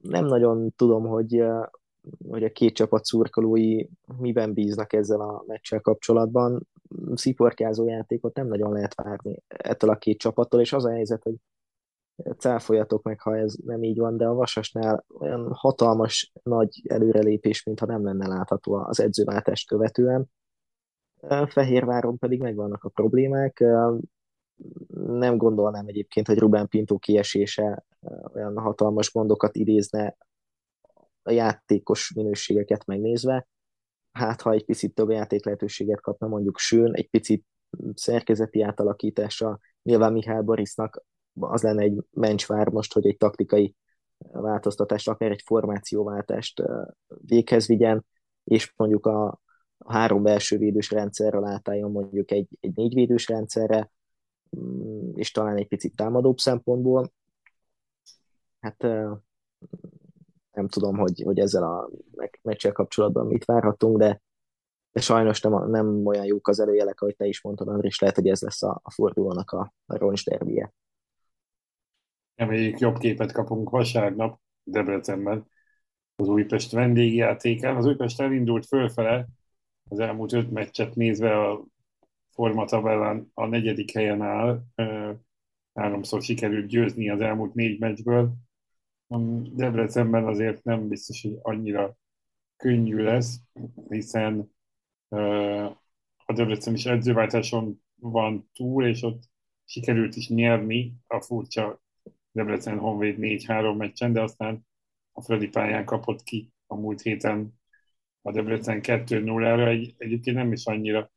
Nem nagyon tudom, hogy, hogy a két csapat szurkolói miben bíznak ezzel a meccsel kapcsolatban. Sziporkázó játékot nem nagyon lehet várni ettől a két csapattól, és az a helyzet, hogy cáfoljatok meg, ha ez nem így van, de a Vasasnál olyan hatalmas nagy előrelépés, mintha nem lenne látható az edzőváltást követően. Fehérváron pedig megvannak a problémák. Nem gondolnám egyébként, hogy Rubén Pinto kiesése olyan hatalmas gondokat idézne a játékos minőségeket megnézve. Hát, ha egy picit több játék lehetőséget kapna mondjuk Sőn, egy picit szerkezeti átalakítása, nyilván Mihály Borisnak az lenne egy mencsvár most, hogy egy taktikai változtatást, akár egy formációváltást véghez vigyen, és mondjuk a, három belső védős rendszerrel átálljon mondjuk egy, egy négy védős rendszerre, mm, és talán egy picit támadóbb szempontból. Hát nem tudom, hogy, hogy ezzel a meccsel kapcsolatban mit várhatunk, de, de sajnos nem, nem olyan jók az előjelek, ahogy te is mondtad, Andris, lehet, hogy ez lesz a, a fordulónak a, a roncs derbije. Reméljük jobb képet kapunk vasárnap Debrecenben az Újpest vendégjátékán. Az Újpest elindult fölfele, az elmúlt öt meccset nézve a formatabellán a negyedik helyen áll. Háromszor sikerült győzni az elmúlt négy meccsből. Debrecenben azért nem biztos, hogy annyira könnyű lesz, hiszen a Debrecen is edzőváltáson van túl, és ott sikerült is nyerni a furcsa Debrecen Honvéd 4-3 meccsen, de aztán a Fradi pályán kapott ki a múlt héten a Debrecen 2-0-ra, egy, egyébként nem is annyira.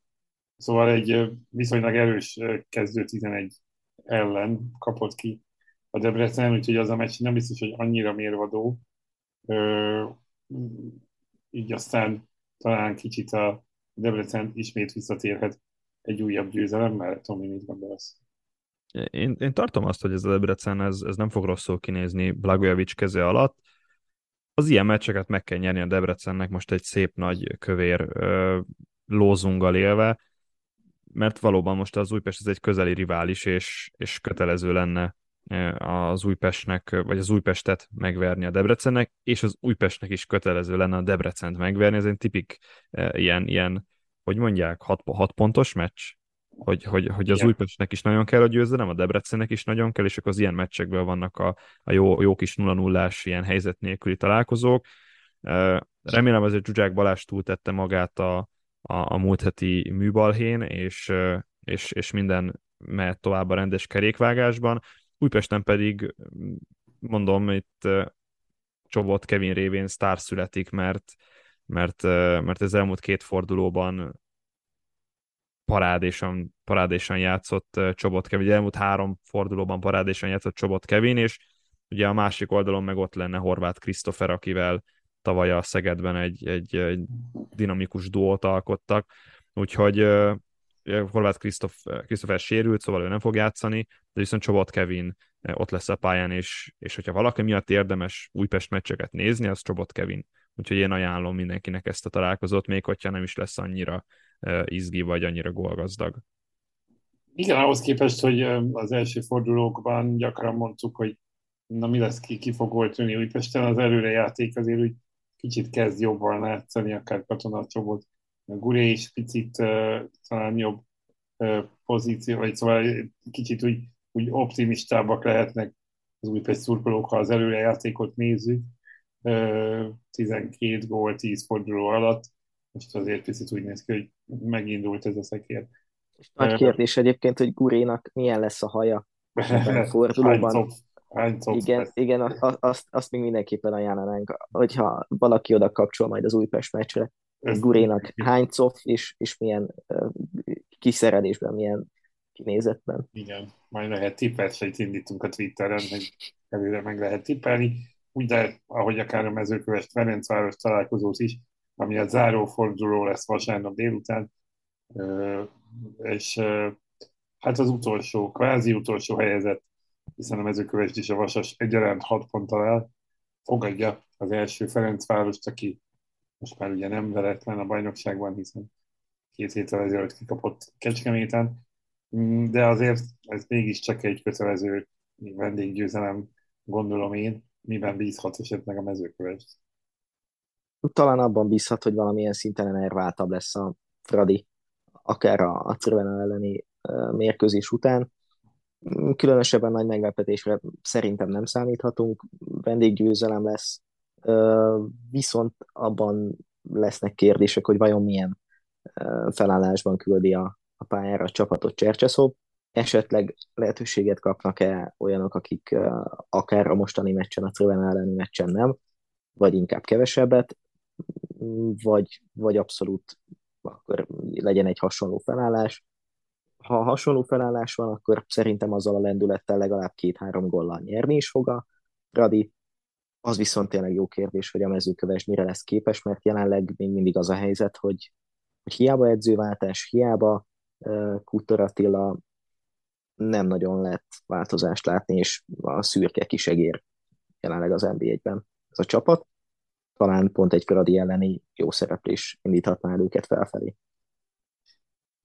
Szóval egy viszonylag erős kezdő 11 ellen kapott ki a Debrecen, úgyhogy az a meccs nem biztos, hogy annyira mérvadó. Ö, így aztán talán kicsit a Debrecen ismét visszatérhet egy újabb győzelemmel. Tomi, mit gondolsz? Én, én tartom azt, hogy ez a Debrecen ez, ez nem fog rosszul kinézni Blagojevic keze alatt. Az ilyen meccseket meg kell nyerni a Debrecennek most egy szép nagy kövér ö, lózunggal élve, mert valóban most az Újpest ez egy közeli rivális, és, és kötelező lenne az Újpestnek, vagy az Újpestet megverni a Debrecennek, és az Újpestnek is kötelező lenne a Debrecent megverni. Ez egy tipik ilyen, ilyen hogy mondják, hat, hat pontos meccs? hogy, hogy, hogy az Újpestnek is nagyon kell a győzelem, a Debrecennek is nagyon kell, és akkor az ilyen meccsekből vannak a, a jó, jó kis 0 0 ilyen helyzet nélküli találkozók. Remélem azért Zsuzsák Balázs túltette magát a, a, a múlt heti műbalhén, és, és, és minden mehet tovább a rendes kerékvágásban. Újpesten pedig, mondom, itt Csobot Kevin révén sztár születik, mert, mert, mert az elmúlt két fordulóban parádésan, parádésan játszott Csobot Kevin, ugye elmúlt három fordulóban parádésan játszott Csobot Kevin, és ugye a másik oldalon meg ott lenne Horváth Krisztofer, akivel tavaly a Szegedben egy, egy, egy dinamikus duót alkottak, úgyhogy Horváth Krisztofer sérült, szóval ő nem fog játszani, de viszont Csobot Kevin ott lesz a pályán, és, és hogyha valaki miatt érdemes Újpest meccseket nézni, az Csobot Kevin. Úgyhogy én ajánlom mindenkinek ezt a találkozót, még hogyha nem is lesz annyira izgi, vagy annyira gólgazdag. Igen, ahhoz képest, hogy az első fordulókban gyakran mondtuk, hogy na mi lesz, ki, ki fog volt Újpesten, az előrejáték azért úgy kicsit kezd jobban látszani, akár katonacsobot. Guré is picit uh, talán jobb uh, pozíció, vagy szóval kicsit úgy, úgy optimistábbak lehetnek az Újpest szurkolók, ha az előrejátékot nézzük. Uh, 12 gól 10 forduló alatt most azért picit úgy néz ki, hogy megindult ez a szekér. És nagy kérdés egyébként, hogy Gurénak milyen lesz a haja a *laughs* fordulóban. Hány igen, igen azt, azt még mindenképpen ajánlanánk, hogyha valaki oda kapcsol majd az Újpest meccsre, Gurénak hány cof és, és milyen uh, kiszerelésben, milyen kinézetben. Igen, majd lehet tippet, indítunk a Twitteren, hogy előre meg lehet tippelni. úgy lehet, ahogy akár a mezőköves Ferencváros találkozót is, ami a záró forduló lesz vasárnap délután, és hát az utolsó, kvázi utolsó helyezett, hiszen a mezőkövest is a Vasas egyaránt 6 ponttal el, fogadja az első Ferencvárost, aki most már ugye nem veretlen a bajnokságban, hiszen két héttel ezelőtt kikapott Kecskeméten, mm, de azért ez mégiscsak egy kötelező vendéggyőzelem, gondolom én, miben bízhat esetleg a mezőkövest. Talán abban bízhat, hogy valamilyen szinten enerváltabb lesz a Fradi, akár a, a Crvena elleni mérkőzés után. Mm, különösebben nagy meglepetésre szerintem nem számíthatunk, vendéggyőzelem lesz, viszont abban lesznek kérdések, hogy vajon milyen felállásban küldi a, a pályára a csapatot Csercseszó. Esetleg lehetőséget kapnak-e olyanok, akik akár a mostani meccsen, a Crven elleni meccsen nem, vagy inkább kevesebbet, vagy, vagy abszolút akkor legyen egy hasonló felállás. Ha hasonló felállás van, akkor szerintem azzal a lendülettel legalább két-három gollal nyerni is fog a Radi. Az viszont tényleg jó kérdés, hogy a mezőköves mire lesz képes, mert jelenleg még mindig az a helyzet, hogy, hogy hiába edzőváltás, hiába uh, Kutor Attila nem nagyon lehet változást látni, és a szürke kisegér jelenleg az NBA-ben ez a csapat. Talán pont egy Fradi elleni jó szereplés indíthatná el őket felfelé.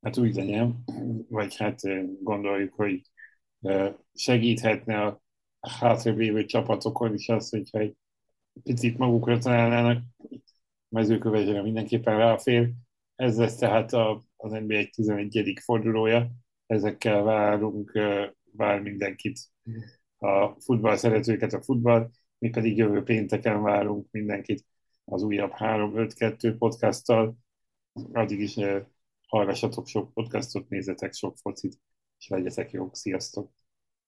Hát úgy legyen, vagy hát gondoljuk, hogy segíthetne a hátrébb lévő csapatokon is az, hogyha egy picit magukra találnának, mezőkövesre mindenképpen ráfér. Ez lesz tehát a, az NBA 11. fordulója. Ezekkel várunk, vár mindenkit, a futball szeretőket a futball, mi pedig jövő pénteken várunk mindenkit az újabb 3-5-2 podcasttal. Addig is hallgassatok sok podcastot, nézzetek sok focit, és legyetek jók. Sziasztok!